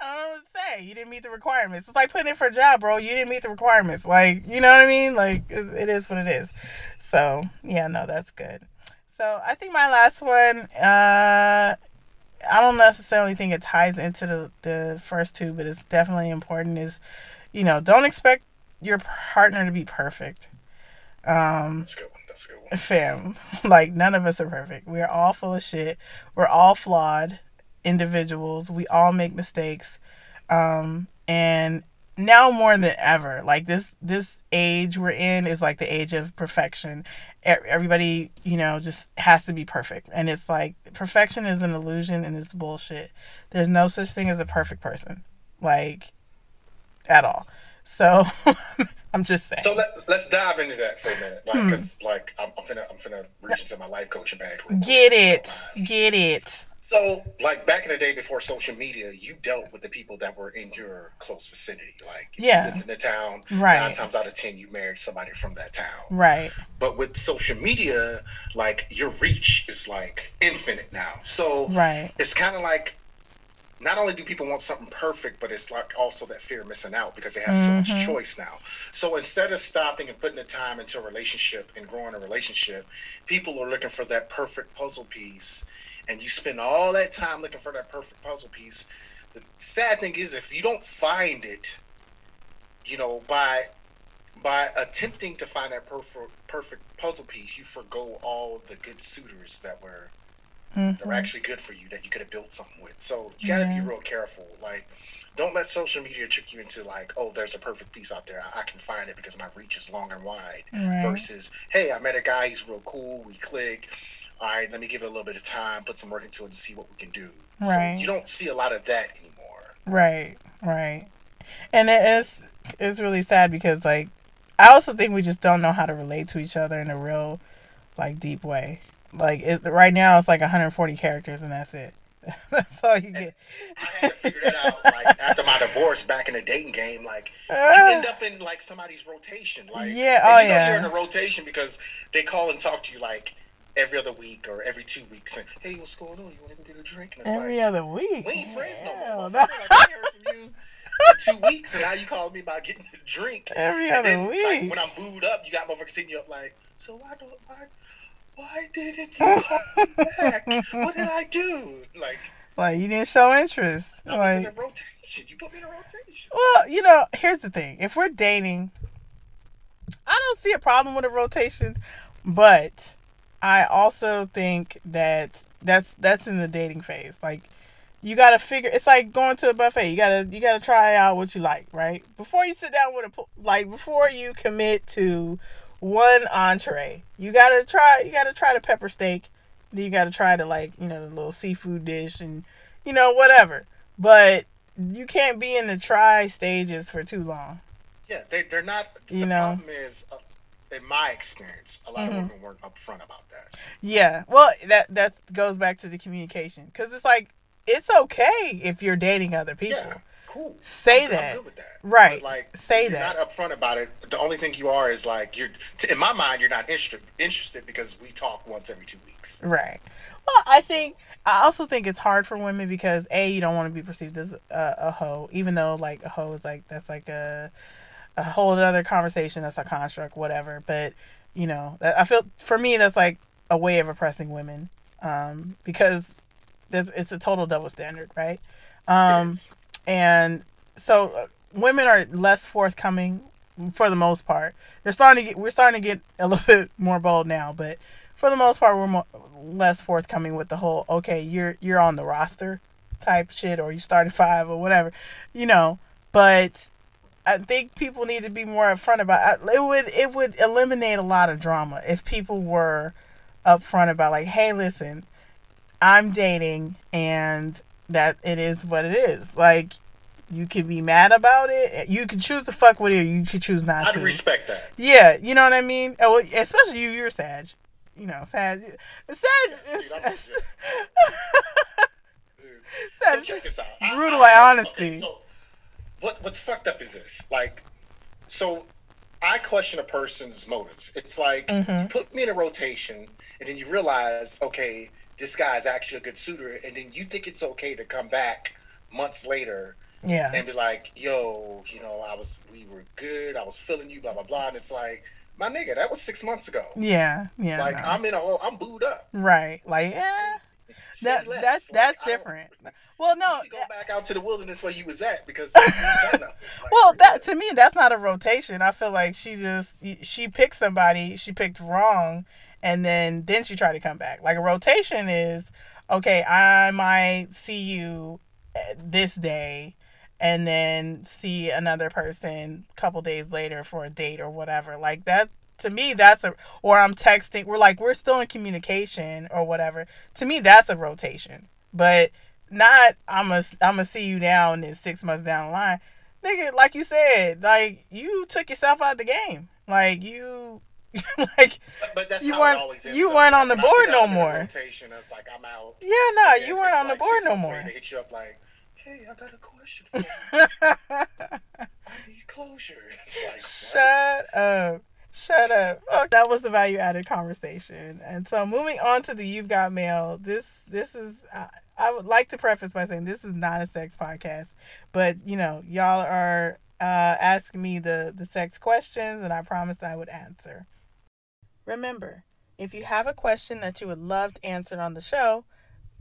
I don't know what to say. You didn't meet the requirements. It's like putting in for a job, bro. You didn't meet the requirements. Like, you know what I mean? Like, it, it is what it is. So, yeah, no, that's good. So, I think my last one, uh, I don't necessarily think it ties into the, the first two, but it's definitely important is, you know, don't expect your partner to be perfect. Um, That's a good one. That's good one. fam like none of us are perfect we're all full of shit we're all flawed individuals. We all make mistakes. Um and now more than ever like this this age we're in is like the age of perfection. Everybody you know just has to be perfect. And it's like perfection is an illusion and it's bullshit. There's no such thing as a perfect person like at all. So i'm just saying. So let, let's dive into that for a minute, like, Hmm. cause like I'm, I'm finna I'm finna reach into my life coaching bag. get it. get it So like back in the day before social media, you dealt with the people that were in your close vicinity. Like Yeah. you lived in the town, Right. nine times out of ten you married somebody from that town. right But with social media, like your reach is like infinite now. So right it's kind of like not only do people want something perfect, but it's like also that fear of missing out because they have so Mm-hmm. much choice now. So instead of stopping and putting the time into a relationship and growing a relationship, people are looking for that perfect puzzle piece. And you spend all that time looking for that perfect puzzle piece. The sad thing is, if you don't find it, you know, by by attempting to find that perfect perfect puzzle piece, you forgo all the good suitors that were that were mm-hmm. actually good for you that you could have built something with. So you got to Yeah. be real careful. Like, don't let social media trick you into like, oh, there's a perfect piece out there. I, I can find it because my reach is long and wide. Right. Versus, hey, I met a guy. He's real cool. We click. All right, let me give it a little bit of time, put some work into it, to see what we can do. Right. So you don't see a lot of that anymore. Right, right. And it is it's really sad because like I also think we just don't know how to relate to each other in a real like deep way. Like it, right now it's like 140 characters and that's it. that's all you get. I had to figure that out like after my divorce back in the dating game. Like you Ah. end up in like somebody's rotation. Like Yeah, and oh, you know yeah. you're in a rotation because they call and talk to you like every other week or every two weeks, and hey, what's going on? You want to go get a drink? And it's Every like, other week. we ain't friends no more. no. motherfucker. Like, I heard from you in two weeks, and now you calling me about getting a drink. Every other then, like, week. when I'm booed up, you got motherfuckers hitting you up like, so why don't why why didn't you call back? What did I do? Like Like you didn't show interest. I was in a rotation. You put me in a rotation. Well, you know, here's the thing. If we're dating, I don't see a problem with a rotation, but I also think that that's that's in the dating phase. Like you got to figure it's like going to a buffet. You got to you got to try out what you like, right? Before you sit down with a like before you commit to one entree, you got to try you got to try the pepper steak. Then you got to try the like, you know, the little seafood dish and you know, whatever. But you can't be in the try stages for too long. Yeah, they they're not. You the know. problem is, uh, in my experience, a lot Mm-hmm. of women weren't upfront about that. Yeah. Well, that that goes back to the communication cuz it's like it's okay if you're dating other people. Yeah, cool. Say I'm, that. I'm good with that. Right. But, like, Say you're that. Not upfront about it. The only thing you are is like you're. T- in my mind, you're not interested. Interested because we talk once every two weeks. Right. Well, I think I also think it's hard for women because a you don't want to be perceived as a, a hoe, even though like a hoe is like that's like a a whole other conversation. That's a construct, whatever. But you know, I feel for me that's like a way of oppressing women, um, because there's it's a total double standard, right? Um, and so uh, women are less forthcoming for the most part. They're starting to get we're starting to get a little bit more bold now, but for the most part we're more, less forthcoming with the whole okay, you're you're on the roster type shit or you started 5 or whatever. You know, but I think people need to be more upfront about it would it would eliminate a lot of drama if people were upfront about like, "Hey, listen, I'm dating and that it is what it is." Like you can be mad about it. You can choose to fuck with it or you can choose not to I'd respect that. Yeah, you know what I mean? Oh, especially you, you're Sag. You know, Sag. Sag is. Dude, So Sag check this out. Brutal I- at honesty. okay, so what what's fucked up is this? Like, so I question a person's motives. It's like Mm-hmm. you put me in a rotation, and then you realize, okay, this guy's actually a good suitor, and then you think it's okay to come back months later yeah. and be like, yo, you know, I was we were good, I was feeling you, blah blah blah, and it's like, my nigga, that was six months ago. Yeah. Yeah. Like no. I'm in a I'm booed up. right. Like, yeah. That, that's Like, that's different. Well, no. Go back out to the wilderness where you was at because you done nothing. Like, Well, that to me, that's not a rotation. I feel like she just she picked somebody, she picked wrong, and then then she tried to come back. Like a rotation is okay. I might see you uh, this day, and then see another person a couple days later for a date or whatever. Like that to me, that's a or I'm texting. We're like we're still in communication or whatever. To me, that's a rotation, but not I'm a I'm gonna see you now and then six months down the line nigga, like you said, like you took yourself out of the game. Like you, like But, that's you how weren't- it always ends you weren't on the board no out in a more. Rotation, it's like I'm out. yeah, no, you weren't on the board no more. They hit you up like, hey, I got a question for you. I need closure. It's like? Shut up. Shut up. That was the value added conversation. And so moving on to the You've Got Mail, this this is I, I would like to preface by saying this is not a sex podcast, but you know, y'all are uh asking me the the sex questions and I promised I would answer. Remember, if you have a question that you would love to answer on the show,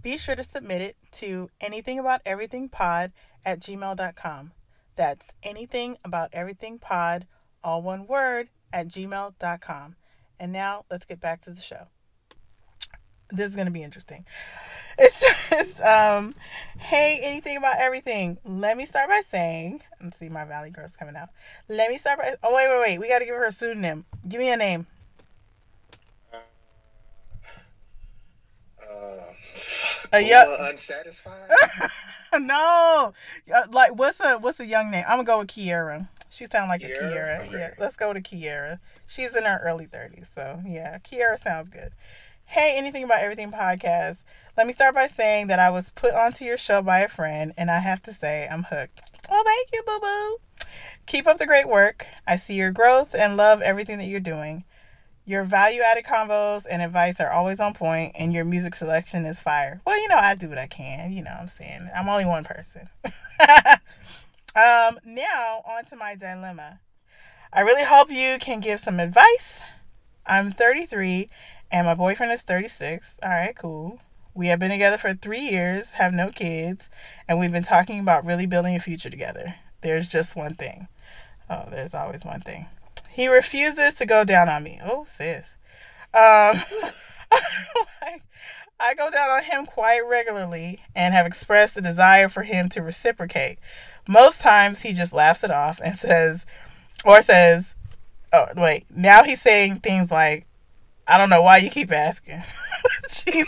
be sure to submit it to anythingabouteverythingpod at gmail.com. That's anything about everything pod, all one word, at gmail.com. And now let's get back to the show. This is going to be interesting. It says, um, hey, anything about everything. Let me start by saying, let's see, my Valley Girl's coming out. Let me start by, oh, wait, wait, wait. We got to give her a pseudonym. Give me a name. Uh, Uh, yeah. Unsatisfied. no, Uh, like what's a what's a young name? I'm gonna go with Kiera. She sounds like a Kiera? Okay. Yeah, let's go to Kiera. She's in her early 30s, so yeah, Kiera sounds good. Hey, anything about everything podcast. Let me start by saying that I was put onto your show by a friend, and I have to say I'm hooked. Oh, thank you, boo boo. Keep up the great work. I see your growth and love everything that you're doing. Your value added combos and advice are always on point, and your music selection is fire. Well, you know, I do what I can. You know what I'm saying? I'm only one person. um, now, on to my dilemma. I really hope you can give some advice. I'm 33 and my boyfriend is 36. All right, cool. We have been together for three years, have no kids, and we've been talking about really building a future together. There's just one thing. Oh, there's always one thing. He refuses to go down on me. Oh, sis. Um, I go down on him quite regularly and have expressed a desire for him to reciprocate. Most times he just laughs it off and says, or says, oh, wait, now he's saying things like, I don't know why you keep asking. Jesus.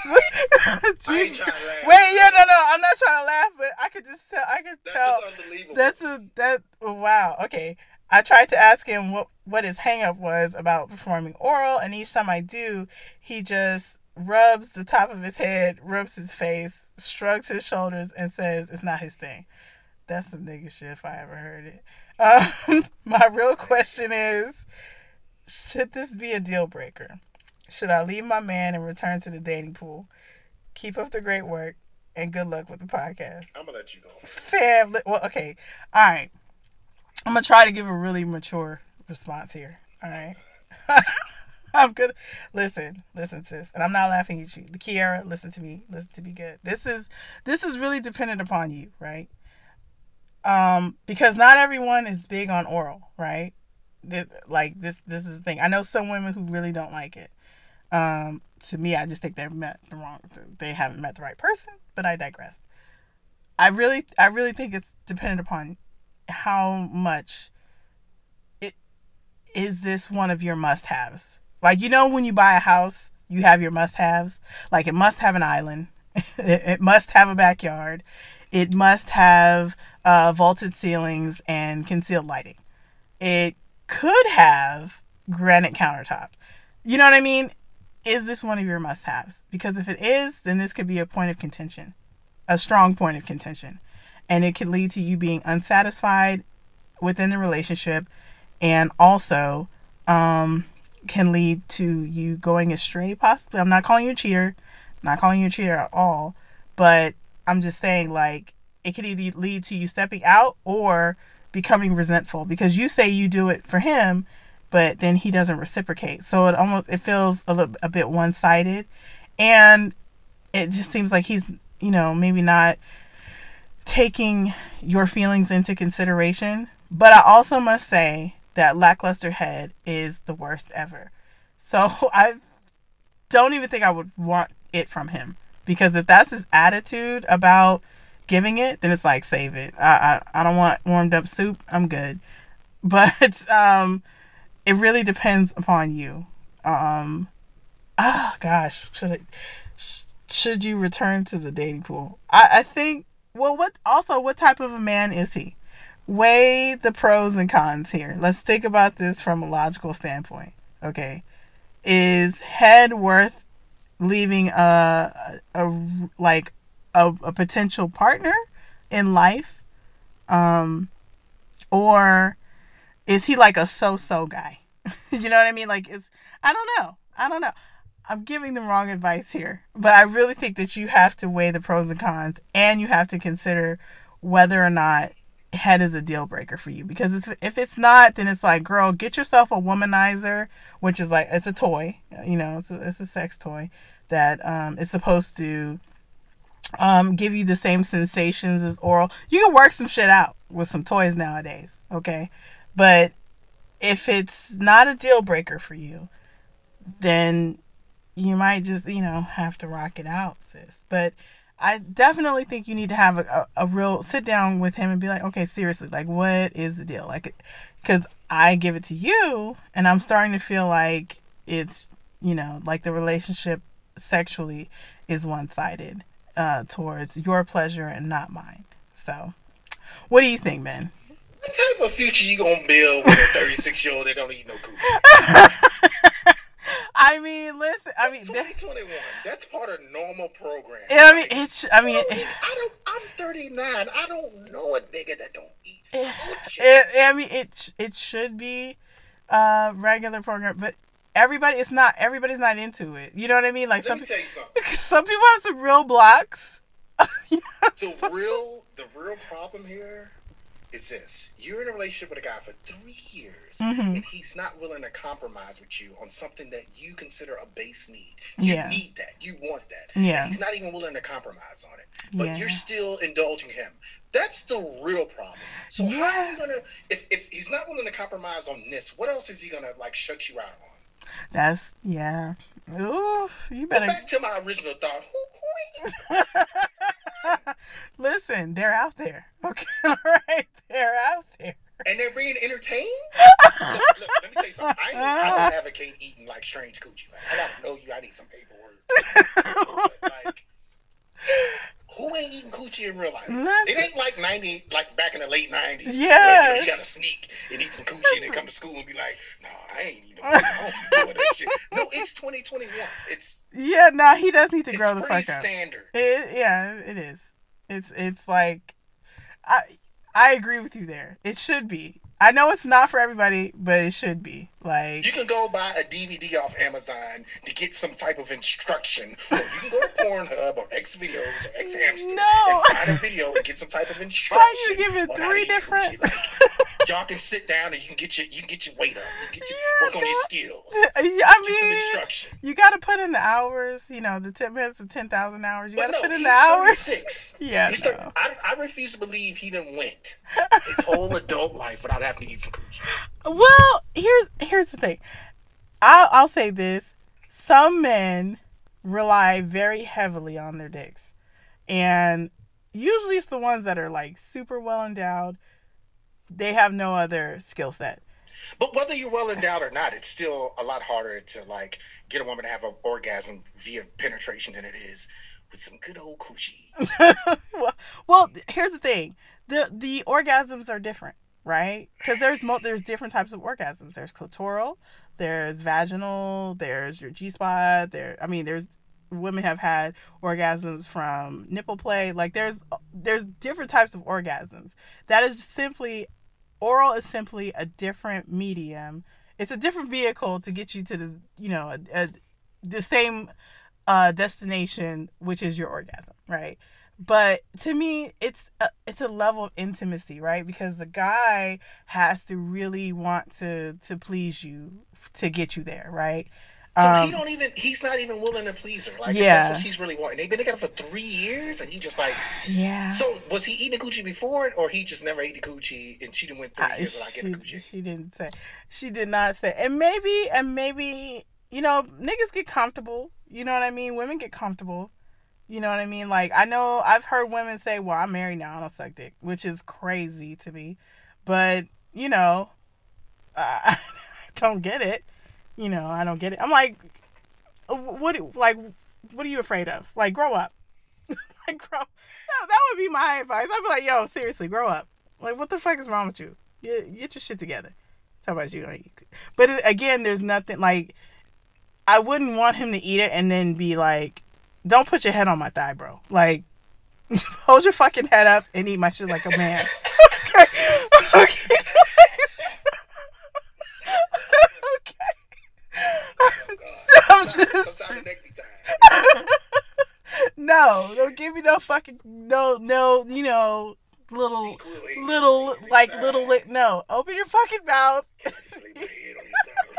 Jesus. Wait, yeah, no, no, I'm not trying to laugh, but I could just tell. I could That's tell. just unbelievable. That's a that. Wow. Okay. I tried to ask him what what his hangup was about performing oral, and each time I do, he just rubs the top of his head, rubs his face, shrugs his shoulders, and says it's not his thing. That's some nigga shit if I ever heard it. Um, my real question is, should this be a deal breaker? Should I leave my man and return to the dating pool? Keep up the great work and good luck with the podcast. I'm gonna let you go. Fam, well, okay, all right. I'm gonna try to give a really mature response here. All right. I'm good. Listen, listen, sis, and I'm not laughing at you. The Kiara, listen to me. Listen to me good. This is this is really dependent upon you, right? Um, because not everyone is big on oral, right? This, like this, this is the thing. I know some women who really don't like it. Um, to me, I just think they've met the wrong. They haven't met the right person. But I digress. I really, I really think it's dependent upon how much it is this one of your must-haves. Like you know, when you buy a house, you have your must-haves. Like it must have an island. it, it must have a backyard. It must have uh, vaulted ceilings and concealed lighting. It could have granite countertop. You know what I mean? Is this one of your must haves? Because if it is, then this could be a point of contention, a strong point of contention. And it could lead to you being unsatisfied within the relationship and also um, can lead to you going astray, possibly. I'm not calling you a cheater, I'm not calling you a cheater at all, but I'm just saying, like, it could either lead to you stepping out or becoming resentful because you say you do it for him but then he doesn't reciprocate. So it almost it feels a little a bit one-sided. And it just seems like he's you know maybe not taking your feelings into consideration but i also must say that lackluster head is the worst ever so i don't even think i would want it from him because if that's his attitude about giving it, then it's like save it. I I, I don't want warmed up soup. I'm good. But um it really depends upon you. Um oh gosh, should it should you return to the dating pool? I, I think well what also what type of a man is he? Weigh the pros and cons here. Let's think about this from a logical standpoint. Okay. Is head worth leaving a, a like a, a potential partner in life um or is he like a so-so guy you know what i mean like it's i don't know i don't know i'm giving the wrong advice here but i really think that you have to weigh the pros and cons and you have to consider whether or not head is a deal breaker for you because if it's not then it's like girl get yourself a womanizer which is like it's a toy you know it's a, it's a sex toy that um, is supposed to um, give you the same sensations as oral. You can work some shit out with some toys nowadays, okay? But if it's not a deal breaker for you, then you might just, you know, have to rock it out, sis. But I definitely think you need to have a, a, a real sit down with him and be like, okay, seriously, like, what is the deal? Like, because I give it to you, and I'm starting to feel like it's, you know, like the relationship sexually is one sided uh, towards your pleasure and not mine. So, what do you think, man? What type of future you gonna build with a 36 year old that don't eat no cookies? I mean, listen. I mean, It's that, 2021. That's part of normal programming. I mean, it's. I mean, I it, don't, I don't. I'm 39. I don't know a nigga that don't eat cookies. it, I mean, it. It should be a regular program, but everybody it's not everybody's not into it. You know what I mean? Like Let some me tell you something. some people have some real blocks. The real, the real problem here is this: you're in a relationship with a guy for three years, Mm-hmm. and he's not willing to compromise with you on something that you consider a base need. You Yeah. need that. You want that. Yeah. And he's not even willing to compromise on it. But Yeah. you're still indulging him. That's the real problem. So how are Yeah. you gonna? If if he's not willing to compromise on this, what else is he gonna like shut you out on? That's yeah. Ooh, you But better back to my original thought. Who, who ain't listen. They're out there. Okay, all right. They're out there. and they're being entertained. look, look, let me tell you something. I, ain't, I don't uh-huh. advocate eating like strange coochie. Like, I gotta know you. I need some paperwork. But, like, who ain't eating coochie in real life? Listen. It ain't like ninety, like back in the late nineties. Yeah. you, know, you gotta sneak and eat some coochie and then come to school and be like, "No, I ain't eating. No, I doing that shit." No, it's twenty twenty one. It's Yeah, no, he does need to grow the fuck up. standard. It, yeah, it is. It's it's like I I agree with you there. It should be. I know it's not for everybody, but it should be. Like You can go buy a DVD off Amazon to get some type of instruction, or you can go to Pornhub or XVideos or xHamster No. and find a video and get some type of instruction. Why are you giving three different- y'all can sit down and you can get your you can get your weight up, you get your, Yeah, work on your skills, uh, I get some mean, instruction. you got to put in the hours. You know, the ten minutes of ten thousand hours. You got to no, put in the hours. 36. Yeah, He's no. 30 I, I refuse to believe he done went his whole adult life without having to eat some coochie. Well, here's here's the thing. I'll I'll say this: some men rely very heavily on their dicks, and usually it's the ones that are like super well endowed. They have no other skill set. But whether you're well endowed or not, it's still a lot harder to like get a woman to have an orgasm via penetration than it is with some good old coochie. well, well, here's the thing: the the orgasms are different, right? Because there's mo- there's different types of orgasms. There's clitoral, there's vaginal, there's your G spot. There, I mean, there's women have had orgasms from nipple play. Like there's there's different types of orgasms. That is simply oral is simply a different medium. It's a different vehicle to get you to the you know a, a, the same uh, destination, which is your orgasm, right? But to me, it's a, it's a level of intimacy, right? Because the guy has to really want to to please you to get you there, right? So Um, he don't even he's not even willing to please her. Like Yeah. that's what she's really wanting. They've been together for three years and he just like Yeah. so was he eating the coochie before it or he just never ate the coochie and she done went three I- years without getting coochie? she didn't say. She did not say. And maybe, and maybe, you know, niggas get comfortable. You know what I mean? Women get comfortable. You know what I mean? Like, I know I've heard women say, well, I'm married now. I don't suck dick, which is crazy to me. But, you know, uh, I don't get it. You know, I don't get it. I'm like, uh, what, like, what are you afraid of? Like, grow up. like, grow. No, that would be my advice. I'd be like, yo, seriously, grow up. Like, what the fuck is wrong with you? Get, get your shit together. Talk about you. But again, there's nothing like. I wouldn't want him to eat it and then be like, "Don't put your head on my thigh, bro." Like, hold your fucking head up and eat my shit like a man. okay. Okay. I'm just Sometimes the neck no, don't give me no fucking no no you know little Secretly, little like, tired. little li- no open your fucking mouth. I just lay my head on your thigh.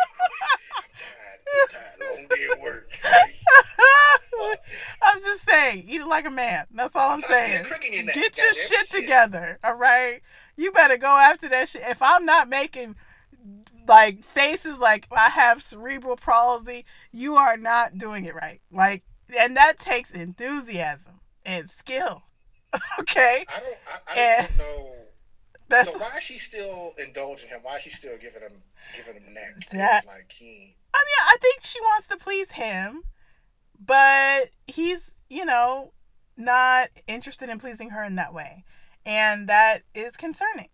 I'm tired. I'm tired. Long day at work. I'm just saying, eat it like a man. That's all I'm saying. get a crick in your neck. Get your Goddamn shit shit. together, all right? You better go after that shit. If I'm not making like faces like I have cerebral palsy, you are not doing it right. Like, and that takes enthusiasm and skill. okay, I don't. I, I And- don't know. so why is she still indulging him? Why is she still giving him giving him neck? That- like he. I mean, I think she wants to please him, but he's, you know, not interested in pleasing her in that way. And that is concerning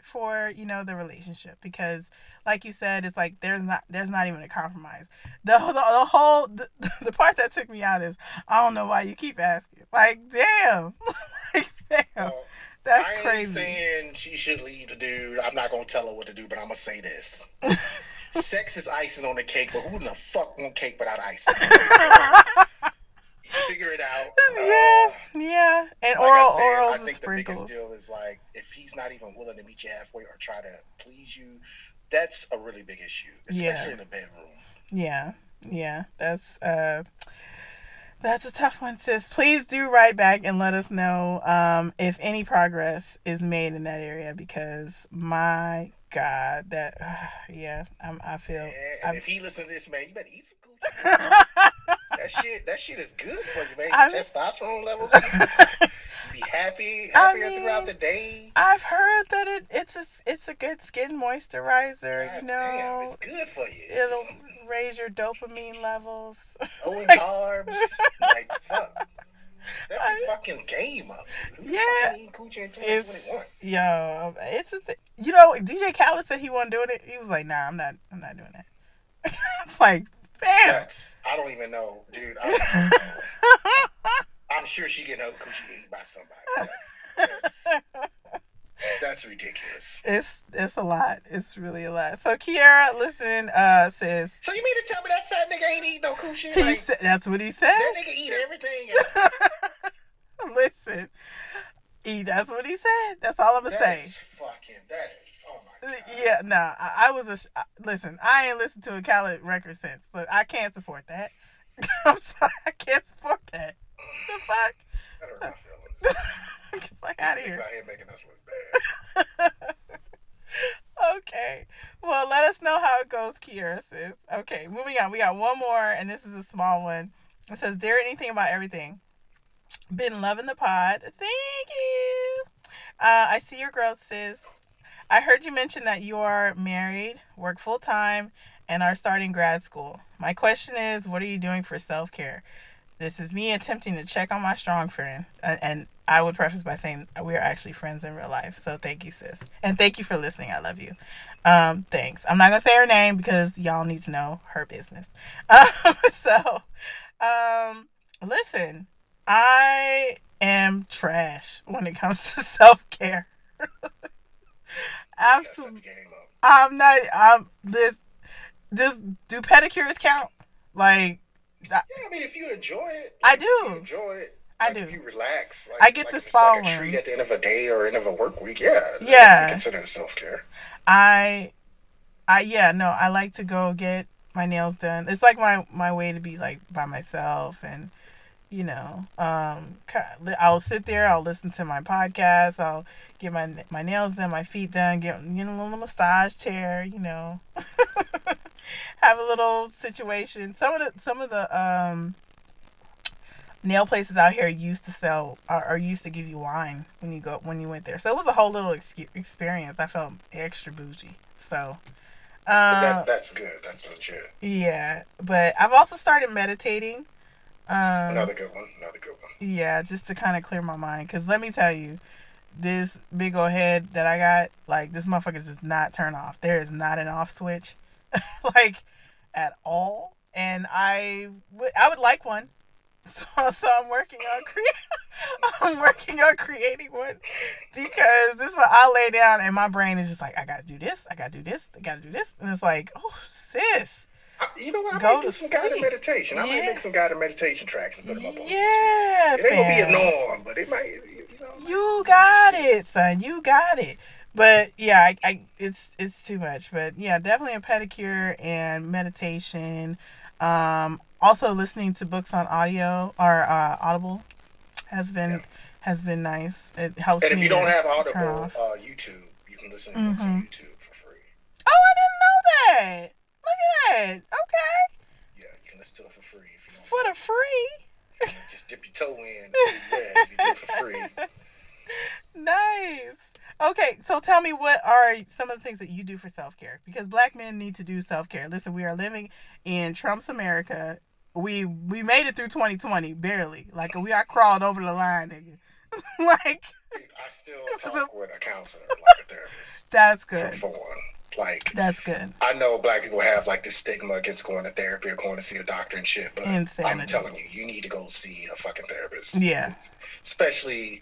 for, you know, the relationship because like you said, it's like there's not there's not even a compromise. The the, the whole the, the part that took me out is I don't know why you keep asking. Like, damn. like, damn. Well, That's I ain't crazy. saying she should leave the dude. I'm not gonna tell her what to do, but I'm gonna say this. sex is icing on the cake, but who in the fuck want cake without icing? Figure it out. yeah, Uh, yeah. And like oral I said, orals I think the biggest deal is like if he's not even willing to meet you halfway or try to please you, that's a really big issue, especially Yeah. in a bedroom. Yeah, yeah. That's uh that's a tough one, sis. Please do write back and let us know um if any progress is made in that area because my God, that yeah, I'm, I feel. Yeah, if he listen to this, man, you better eat some coochie. that shit, that shit is good for you, man. Your I mean- testosterone levels. you be happy, happier mean, throughout the day. I've heard that it it's a it's a good skin moisturizer. God you damn, know, it's good for you. it'll raise your dopamine levels. low in carbs. like fuck. Step your fucking game up. Who Yeah. fucking eating coochie in It's yo, it's a th- you know DJ Khaled said he wasn't doing it. He was like, nah, I'm not, I'm not doing that. it's like, damn. I don't even know, dude. I don't know. I'm sure she getting her coochie eaten by somebody. That's, that's, that's ridiculous. It's it's a lot. It's really a lot. So Kiara, listen, uh, says So you mean to tell me that fat nigga ain't eating no coochie? he Like, said that's what he said. that nigga eat everything. listen, he that's what he said. That's all I'm gonna say. That's fucking. That is. Oh my god. Yeah, nah. I, I was a listen. I ain't listened to a Khaled record since. Look, I can't support that. I'm sorry, I can't support that. The fuck? That hurt my feelings. Get the fuck out of here. out here making us look bad. Okay. Well, let us know how it goes, Kiera. Okay, moving on. We got one more, and this is a small one. It says, Dare anything about everything. Been loving the pod. Thank you. Uh, I see your growth, sis. I heard you mention that you are married, work full time, and are starting grad school. My question is, what are you doing for self care? This is me attempting to check on my strong friend. And, and I would preface by saying we are actually friends in real life. So thank you, sis. And thank you for listening. I love you. Um, thanks. I'm not going to say her name because y'all need to know her business. Um, so, um, listen, I am trash when it comes to self care. Absolutely. your game up. I'm not. I'm this. This do pedicures count? Like, Yeah, I mean, if you enjoy it, I if do. You enjoy it. I like, do. If you relax, like, I get like the spa like a treat at the end of a day or end of a work week. Yeah, Yeah. consider self care. I, I yeah no. I like to go get my nails done. It's like my my way to be like by myself and. You know, um, I'll sit there. I'll listen to my podcast. I'll get my my nails done, my feet done. Get you know a little massage chair. You know, have a little situation. Some of the some of the um nail places out here used to sell or, or used to give you wine when you go when you went there. So it was a whole little ex- experience. I felt extra bougie. So uh, that, that's good. That's legit. yeah, but I've also started meditating. Um, Another good one. Another good one. yeah, just to kind of clear my mind. Cause let me tell you, this big old head that I got, like this motherfucker does not turn off. There is not an off switch, like at all. And I would, I would like one. So, so I'm working on cre- I'm working on creating one because this one I lay down and my brain is just like I gotta do this, I gotta do this, I gotta do this, and it's like oh sis, You know what? I Go might do some guided sleep. meditation. I Yeah. might make some guided meditation tracks and put them up on. yeah, It ain't gonna be a norm, but it might. You know. You got it, son. You got it. But yeah, I, I it's it's too much. But yeah, definitely a pedicure and meditation. Um, also listening to books on audio or uh, Audible has been Yeah. has been nice. It helps And if me you don't have Audible, uh, YouTube, you can listen to Mm-hmm. on YouTube for free. Oh, I didn't know that. Look at that. Okay, Yeah, you can listen to it for free if you don't. for the free. Just dip your toe in. say, Yeah, you can do it for free. Nice. Okay, so tell me what are some of the things that you do for self care? Because black men need to do self care. Listen, we are living in Trump's America. We we made it through 2020 barely. Like we got crawled over the line, nigga. like I still talk with a counselor, like a therapist, that's good. for one. Like, That's good. I know black people have like this stigma against going to therapy or going to see a doctor and shit, but I'm telling you, you need to go see a fucking therapist. Yeah. Especially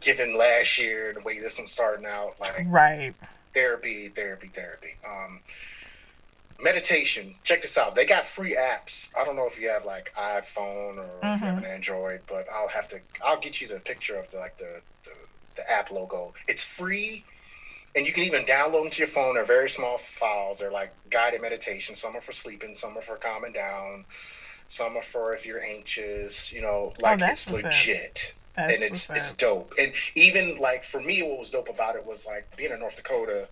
given last year, the way this one's starting out, like Right. therapy, therapy, therapy. Um, meditation. Check this out. They got free apps. I don't know if you have like iPhone or have an Android, but I'll have to. I'll get you the picture of the like the the, the app logo. It's free, and you can even download them to your phone. They're very small files. They're like guided meditation. Some are for sleeping. Some are for calming down. Some are for if you're anxious. You know, oh, like that's it's legit. And it's it's dope. And even like for me, what was dope about it was like being in North Dakota.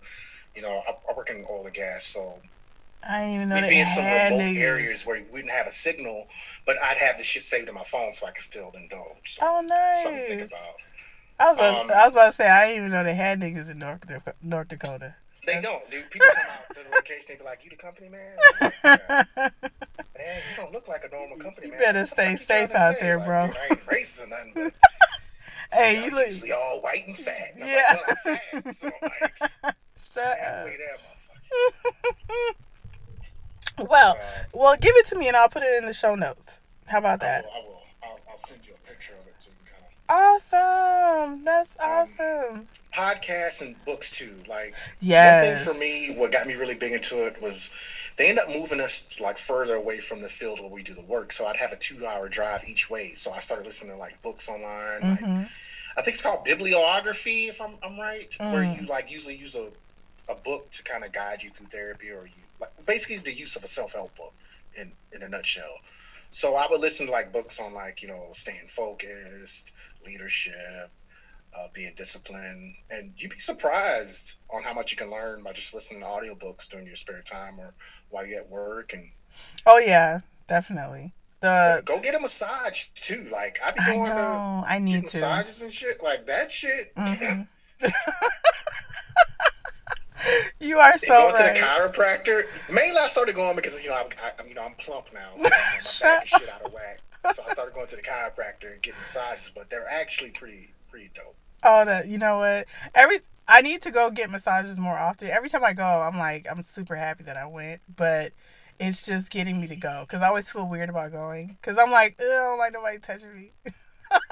You know, I, I work in oil and gas, so I didn't even know we'd be in some remote niggas. areas where we didn't have a signal, but I'd have the shit saved in my phone so I could still indulge. So Oh, nice. something to think about. I was about, Um, I was about to say I didn't even know they had niggas in North Dakota. North Dakota. They don't, dude. People come out to the location, they be like, "You the company man? Man, you don't look like a normal company You man. better What the stay you safe out there, Like, bro. dude, I ain't racist or nothing, but Hey, you you look. usually all white and fat. And I'm Yeah. like, well, I'm fat, so I'm like Shut halfway up. there, motherfucker. Well, well, give it to me and I'll put it in the show notes. How about I that? will. I will. I'll, I'll send you a picture of it so you can kind of Awesome. That's awesome. podcasts and books too. Like Yes. one thing for me, what got me really big into it was they end up moving us like further away from the field where we do the work. So I'd have a two-hour drive each way. So I started listening to like books online. Mm-hmm. I think it's called bibliography, if I'm, I'm right, where Mm. you like usually use a, a book to kind of guide you through therapy, or you like basically the use of a self-help book in in a nutshell. So I would listen to like books on like you know staying focused, leadership, uh, being disciplined, and you'd be surprised on how much you can learn by just listening to audiobooks during your spare time or while you're at work. And Oh yeah, definitely. The go get a massage too. Like I be I going to know. I get need to. massages and shit. Like that shit. Mhm. You are so going right. to the chiropractor. Mainly, I started going because you know I'm, I, you know I'm plump now, so my back is Shut shit out of whack. So I started going to the chiropractor and getting massages, but they're actually pretty pretty dope. Oh, that you know what? Every I need to go get massages more often. Every time I go, I'm like I'm super happy that I went, but it's just getting me to go because I always feel weird about going because I'm like, I don't like nobody touching me.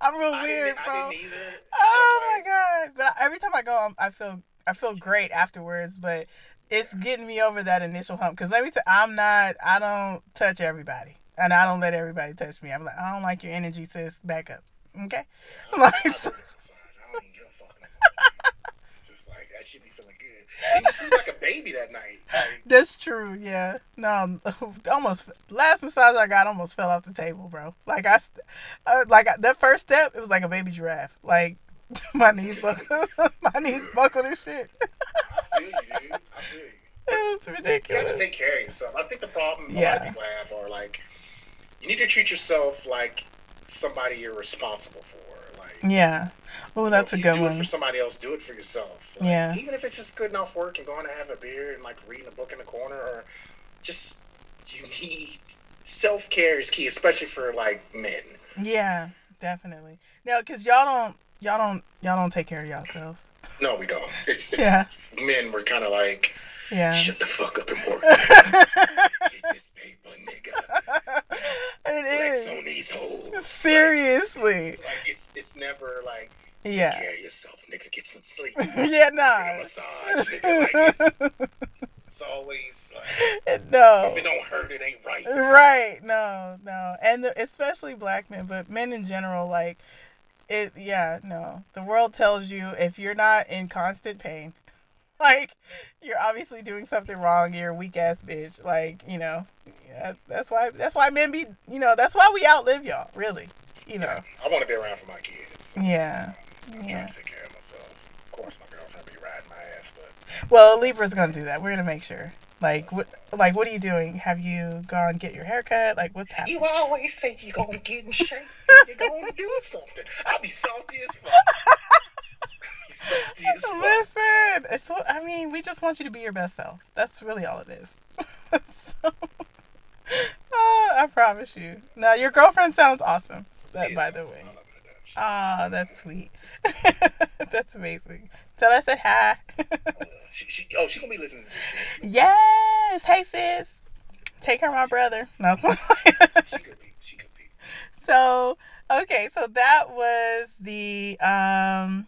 I'm real I weird, bro. I didn't either. Oh my god! But I- every time I go, I'm, I feel I feel great afterwards. But it's getting me over that initial hump. Because let me tell, I'm not. I don't touch everybody, and I don't let everybody touch me. I'm like, I don't like your energy, sis. Back up, okay? I so- don't. I don't even give a fuck. no more. Just like that should be feeling good. And you seem like a baby that night. Like, That's true. Yeah. No, almost last massage I got almost fell off the table, bro. Like I, uh, like that first step, it was like a baby giraffe. Like my knees buckled, my knees buckled and shit. I feel you, dude. I feel you. It's ridiculous. You gotta take care of yourself. I think the problem a lot Yeah. of people have are like, you need to treat yourself like somebody you're responsible for. Like, Yeah. Oh, that's a if you good do one. it for somebody else, do it for yourself. Like, Yeah. Even if it's just good enough work and going to have a beer and like reading a book in the corner, or just you need self care is key, especially for like men. Yeah, definitely. Now, cause y'all don't, y'all don't, y'all don't take care of yourselves. No, we don't. It's, it's Yeah. men. We're kind of like, Yeah. shut the fuck up and work. Get this paper, nigga. It Flex is on these hoes. seriously. Like it's it's never like Yeah. take care of yourself, nigga. Get some sleep. Yeah. Get a Nah. massage, nigga. Like it's, it's always like No. if it don't hurt, it ain't right. Right. No. No. And the, especially black men, but men in general, like it. Yeah. No. The world tells you if you're not in constant pain, like you're obviously doing something wrong. You're a weak ass bitch. Like you know. That's, that's why. That's why men be. You know. That's why we outlive y'all. Really. You know. I want to be around for my kids. Yeah. I'm Yeah. trying to take care of myself. Of course, my girlfriend be riding my ass, but Well, Libra's gonna do that. We're gonna make sure. Like, what? Like, what are you doing? Have you gone get your haircut? Like, what's happening? you always say you're gonna get in shape. You're gonna do something. I'll be salty as fuck. be salty as fuck. Listen, it's. what- I mean, we just want you to be your best self. That's really all it is. so, uh, I promise you. Now, your girlfriend sounds awesome. That, by the way. I love her to death. She- Ah, that's sweet. that's amazing. Tell her I said hi. She, she, oh, she gonna be listening to this yes. Hey, sis. Take her, my brother. No. She could be. She could be. so okay so that was the um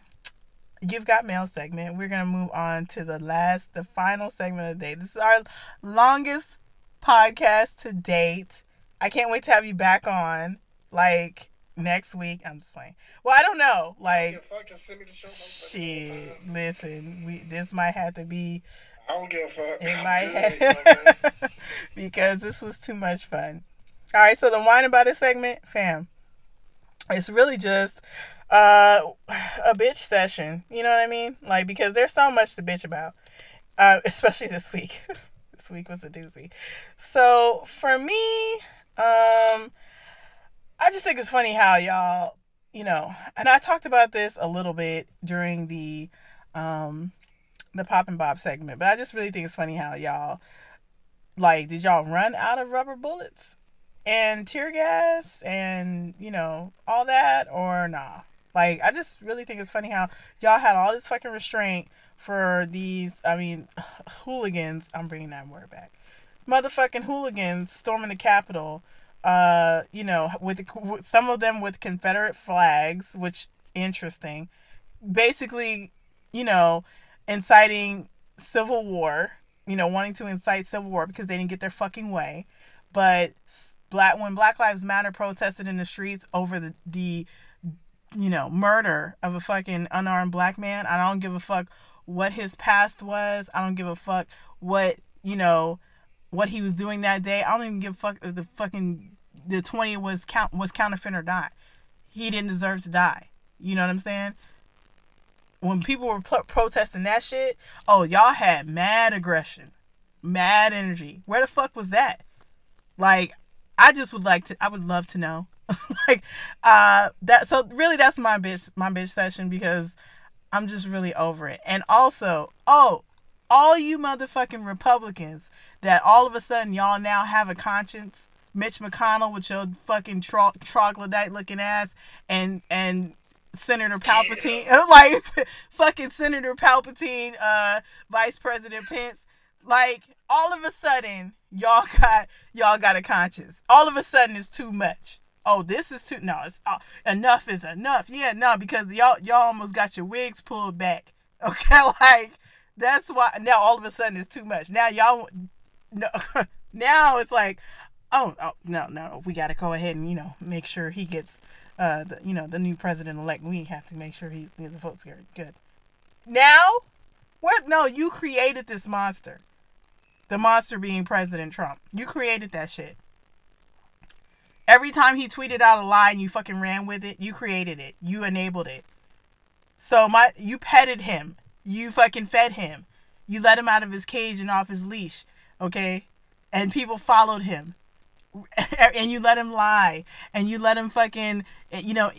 You've Got Mail segment. We're going to move on to the last, the final segment of the day. This is our longest podcast to date. I can't wait to have you back on like next week. I'm just playing. Well, I don't know. Like, Yeah, fuck, just send me the show notes every shit. Listen, we this might have to be I don't give a fuck. in I'm my good, you know what I'm saying? head because this was too much fun. All right, so the wine about it segment, fam. It's really just uh, a bitch session. You know what I mean? Like because there's so much to bitch about, uh, especially this week. this week was a doozy. So for me, um, I just think it's funny how y'all, you know, and I talked about this a little bit during the um the pop and bob segment, but I just really think it's funny how y'all like did y'all run out of rubber bullets and tear gas and you know all that or nah? Like I just really think it's funny how y'all had all this fucking restraint for these. I mean, hooligans. I'm bringing that word back. Motherfucking hooligans storming the Capitol. Uh, you know, with, with some of them with Confederate flags, which interesting. Basically, you know, inciting civil war, you know, wanting to incite civil war because they didn't get their fucking way. But black when Black Lives Matter protested in the streets over the the you know, murder of a fucking unarmed black man, I don't give a fuck what his past was. I don't give a fuck what, you know, what he was doing that day. I don't even give a fuck if the fucking the 20 was count was counterfeit or not. He didn't deserve to die. You know what I'm saying? when people were pro- protesting that shit, oh, y'all had mad aggression, mad energy. Where the fuck was that? Like, I just would like to, I would love to know. like, uh, that, so really that's my bitch, my bitch session because I'm just really over it. And also, oh, all you motherfucking Republicans that all of a sudden y'all now have a conscience. Mitch McConnell with your fucking tro- troglodyte looking ass and and Senator Palpatine, like fucking Senator Palpatine, uh, Vice President Pence, like all of a sudden y'all got y'all got a conscience. All of a sudden it's too much. Oh, this is too no. It's uh, enough is enough. Yeah, no, because y'all y'all almost got your wigs pulled back. Okay, like that's why now all of a sudden it's too much. Now y'all no, now it's like oh, oh no no we got to go ahead and you know make sure he gets uh the, you know the new president elect we have to make sure he's the votes are good now what no you created this monster the monster being president trump you created that shit every time he tweeted out a lie and you fucking ran with it you created it. You enabled it. So my you petted him. You fucking fed him. You let him out of his cage and off his leash okay? And people followed him. And you let him lie. And you let him fucking you know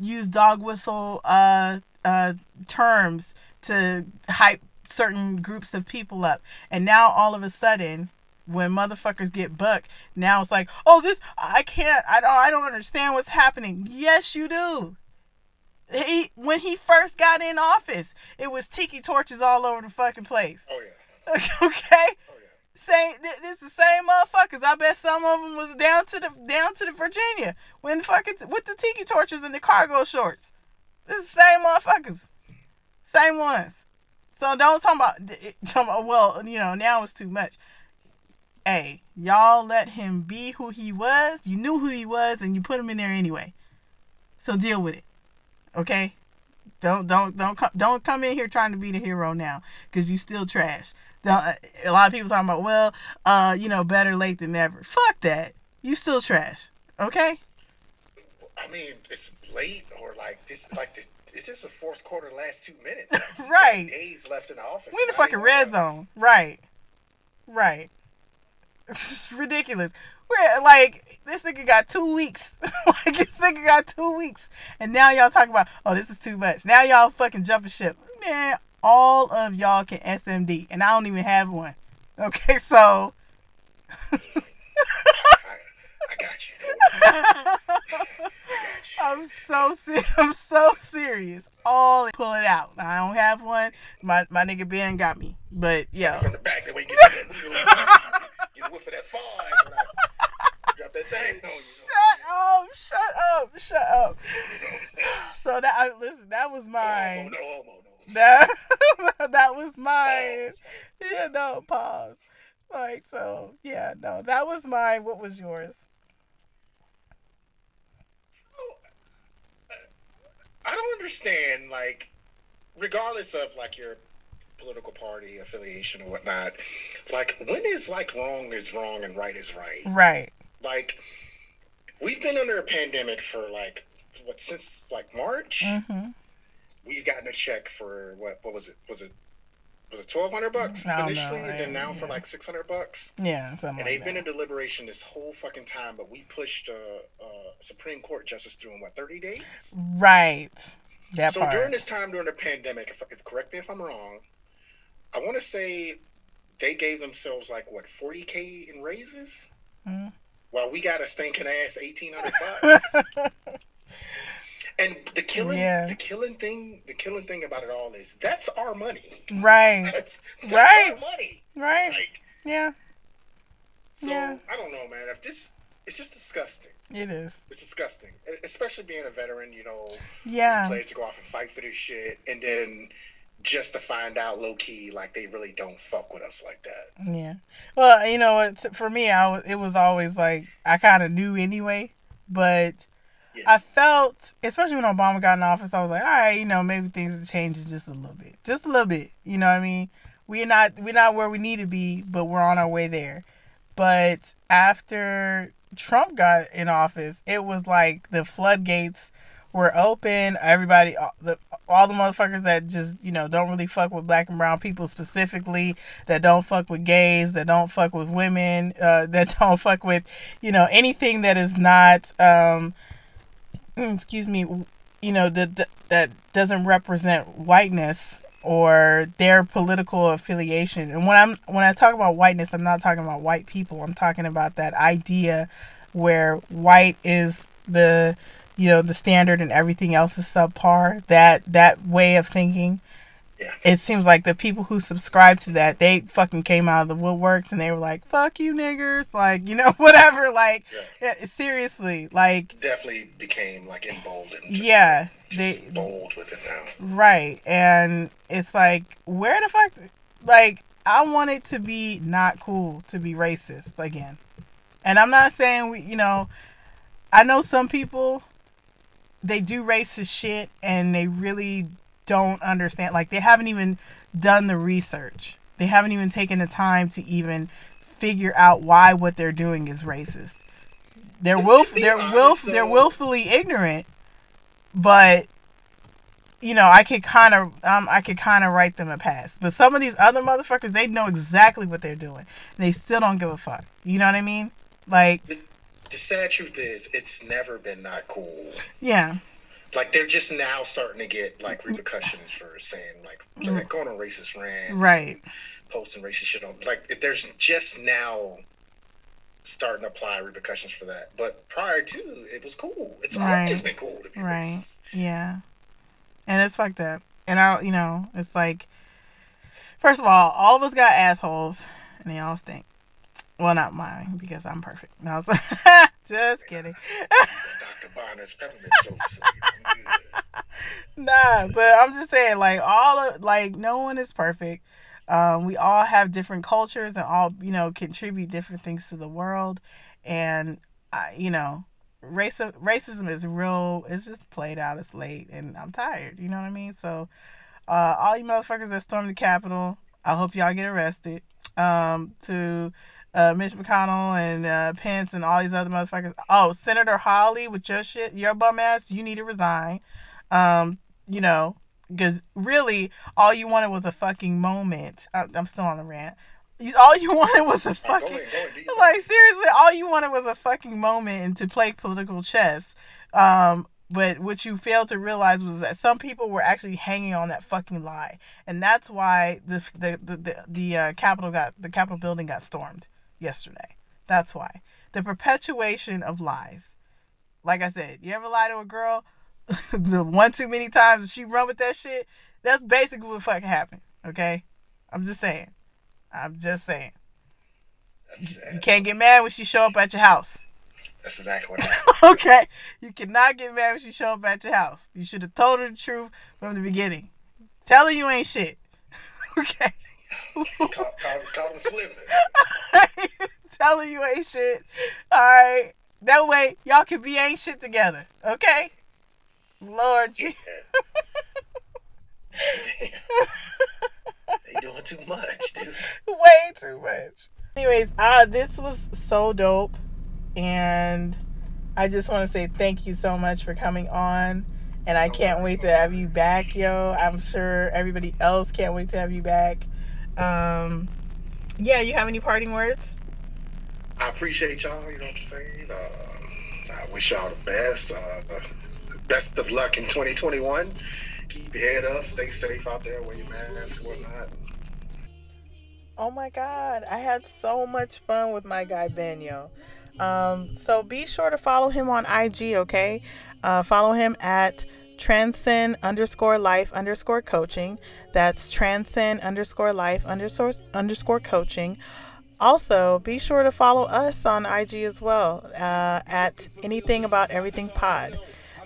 use dog whistle uh uh terms to hype certain groups of people up. And now all of a sudden when motherfuckers get buck now it's like oh this i can't i don't i don't understand what's happening yes you do he when he first got in office it was tiki torches all over the fucking place Oh yeah. okay Oh yeah. same th- this the same motherfuckers. I bet some of them was down to the down to the Virginia when fucking with the tiki torches and the cargo shorts. This the same motherfuckers, same ones. So don't talk about talk about well, you know now it's too much. Hey, y'all let him be who he was. You knew who he was, and you put him in there anyway. So deal with it, okay? Don't don't don't come don't come in here trying to be the hero now, cause you still trash. Don't- A lot of people talking about well, uh, you know, better late than never. Fuck that. You still trash, okay? I mean, it's late or like this. Like the, it's just the fourth quarter, last two minutes. Like, Right. Days left in the office. We in the fucking red zone, right? Right. It's ridiculous. We're like this nigga got two weeks. like this nigga got two weeks, and now y'all talking about oh this is too much. Now y'all fucking jumping ship, man. All of y'all can SMD, and I don't even have one. Okay, so I, I got you. I got you. I'm so se- I'm so serious. All pull it out. I don't have one. My my nigga Ben got me, but yeah. From the back, the way you get whiff of that five. when I Drop that thing on you. Shut up! Shut up! Shut up! You know what I'm saying? So that I, listen, that was mine. homo, no homo, no. That that was mine. Yeah, no pause. Like so, yeah, no, that was mine. What was yours? I don't understand, like, regardless of like your political party affiliation or whatnot, like when is like wrong is wrong and right is right? Right. Like, we've been under a pandemic for like what since like March. Mm-hmm. We've gotten a check for what? What was it? Was it? Was it twelve hundred bucks I don't know, initially, and then yeah, now for like six hundred bucks? Yeah, something And they've been that. in deliberation this whole fucking time, but we pushed a uh, uh, Supreme Court justice through in what thirty days. right. That so part. during this time during the pandemic, if, if correct me if I'm wrong, I want to say they gave themselves like what 40k in raises, Mhm. while we got a stinking ass 1800 bucks. and the killing, Yeah. the killing thing, the killing thing about it all is that's our money. right. That's, that's Right. our money. Right. Like Yeah, so, Yeah. I don't know, man. If this, it's just disgusting. it is. It's disgusting, especially being a veteran. You know, Yeah. players to go off and fight for this shit, and then just to find out low key like they really don't fuck with us like that. Yeah. Well, you know, it's, for me, I was, it was always like I kind of knew anyway, but Yeah. I felt, especially when Obama got in office, I was like, all right, you know, maybe things are changing just a little bit, just a little bit. You know what I mean? We're not we're not where we need to be, but we're on our way there. But after Trump got in office, it was like the floodgates were open. Everybody, all the, all the motherfuckers that just, you know, don't really fuck with black and brown people specifically, that don't fuck with gays, that don't fuck with women, uh, that don't fuck with, you know, anything that is not, um, excuse me, you know, that, that, that doesn't represent whiteness or their political affiliation. And when I'm when I talk about whiteness, I'm not talking about white people. I'm talking about that idea where white is the you know the standard and everything else is subpar. That that way of thinking. Yeah. It seems like the people who subscribe to that, they fucking came out of the woodworks and they were like, "Fuck you, niggers!" Like, you know, whatever. Like, yeah, seriously, like, Definitely became like emboldened. Just, yeah, just they bold with it now. Right. And it's like, where the fuck? Like, I want it to be not cool to be racist again. And I'm not saying we, you know, I know some people, they do racist shit and they really don't understand. Like, they haven't even done the research, they haven't even taken the time to even figure out why what they're doing is racist. They're willf- they're honest, willf- they're willfully ignorant, but you know, I could kind of, um, I could kind of write them a pass. But some of these other motherfuckers, they know exactly what they're doing. And they still don't give a fuck. You know what I mean? Like, The, sad truth is, it's never been not cool. yeah, Like they're just now starting to get like repercussions for saying like mm-hmm. like, going on racist rants, right, posting racist shit on. Like if there's just now starting to apply repercussions for that. But prior to, it was cool. It's Right. always been cool to be right, racist. yeah. And it's fucked up. And I, you know, it's like, first of all, all of us got assholes, and they all stink. Well, not mine because I'm perfect. No, was just kidding. Dr. Bronner's peppermint soap. nah, but I'm just saying, like all of like no one is perfect. Um, we all have different cultures and all you know contribute different things to the world, and I, you know, racism racism is real. It's just played out. It's late, and I'm tired. You know what I mean? So, uh, all you motherfuckers that stormed the Capitol, I hope y'all get arrested. Um, to uh, Mitch McConnell and uh, Pence and all these other motherfuckers. Oh, Senator Hawley with your shit, your bum ass, you need to resign. Um, you know, because really, all you wanted was a fucking moment. I, I'm still on the rant. You, all you wanted was a Go fucking ahead, go ahead, like seriously, all you wanted was a fucking moment and to play political chess. Um, but what you failed to realize was that some people were actually hanging on that fucking lie, and that's why the the the the, the uh, Capitol got the Capitol building got stormed yesterday. That's why the perpetuation of lies. Like I said, you ever lie to a girl the one too many times she run with that shit? That's basically what fucking happened. Okay, I'm just saying. I'm just saying. You can't get mad when she show up at your house. that's exactly what happened. Okay? You cannot get mad when she show up at your house. You should have told her the truth from the beginning. Tell her you ain't shit. okay. Call, call, call him slipping. Tell you ain't shit. All right. That way y'all can be ain't shit together. Okay. Lord, you. they doing too much, dude. way too much. Anyways, uh, this was so dope, and I just want to say thank you so much for coming on, and I can't wait to have you back, yo. I'm sure everybody else can't wait to have you back. Um, yeah, you have any parting words? I appreciate y'all. You know what I'm saying? Uh, I wish y'all the best. Uh, best of luck in 2021. Keep your head up. Stay safe out there. Wear your mask and whatnot. Oh my God, I had so much fun with my guy Benyo. Um, so be sure to follow him on IG, okay? Uh, follow him at transcend underscore life underscore coaching. That's transcend underscore life underscore underscore coaching. Also, be sure to follow us on IG as well uh, at anything about everything pod.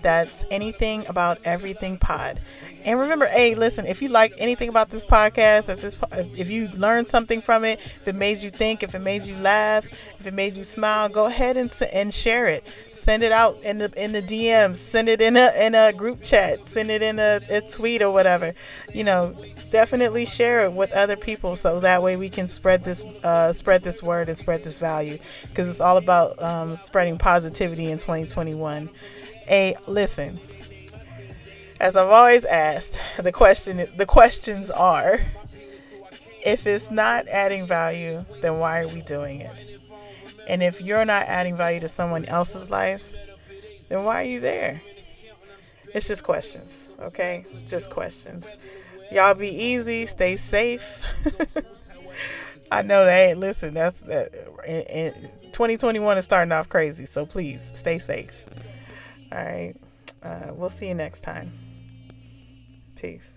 That's anything about everything pod. And remember, hey, listen, if you like anything about this podcast, if this, if you learned something from it, if it made you think, if it made you laugh, if it made you smile, go ahead and and share it. Send it out in the in the DMs. Send it in a in a group chat. Send it in a, a tweet or whatever. You know, definitely share it with other people so that way we can spread this uh, spread this word and spread this value because it's all about um, spreading positivity in 2021. Hey, listen as I've always asked, the question the questions are if it's not adding value, then why are we doing it? And if you're not adding value to someone else's life, then why are you there? It's just questions, okay? Just questions. Y'all be easy, stay safe. I know that. Listen, that's that. 2021 is starting off crazy, so please stay safe. All right. Uh, we'll see you next time. Peace.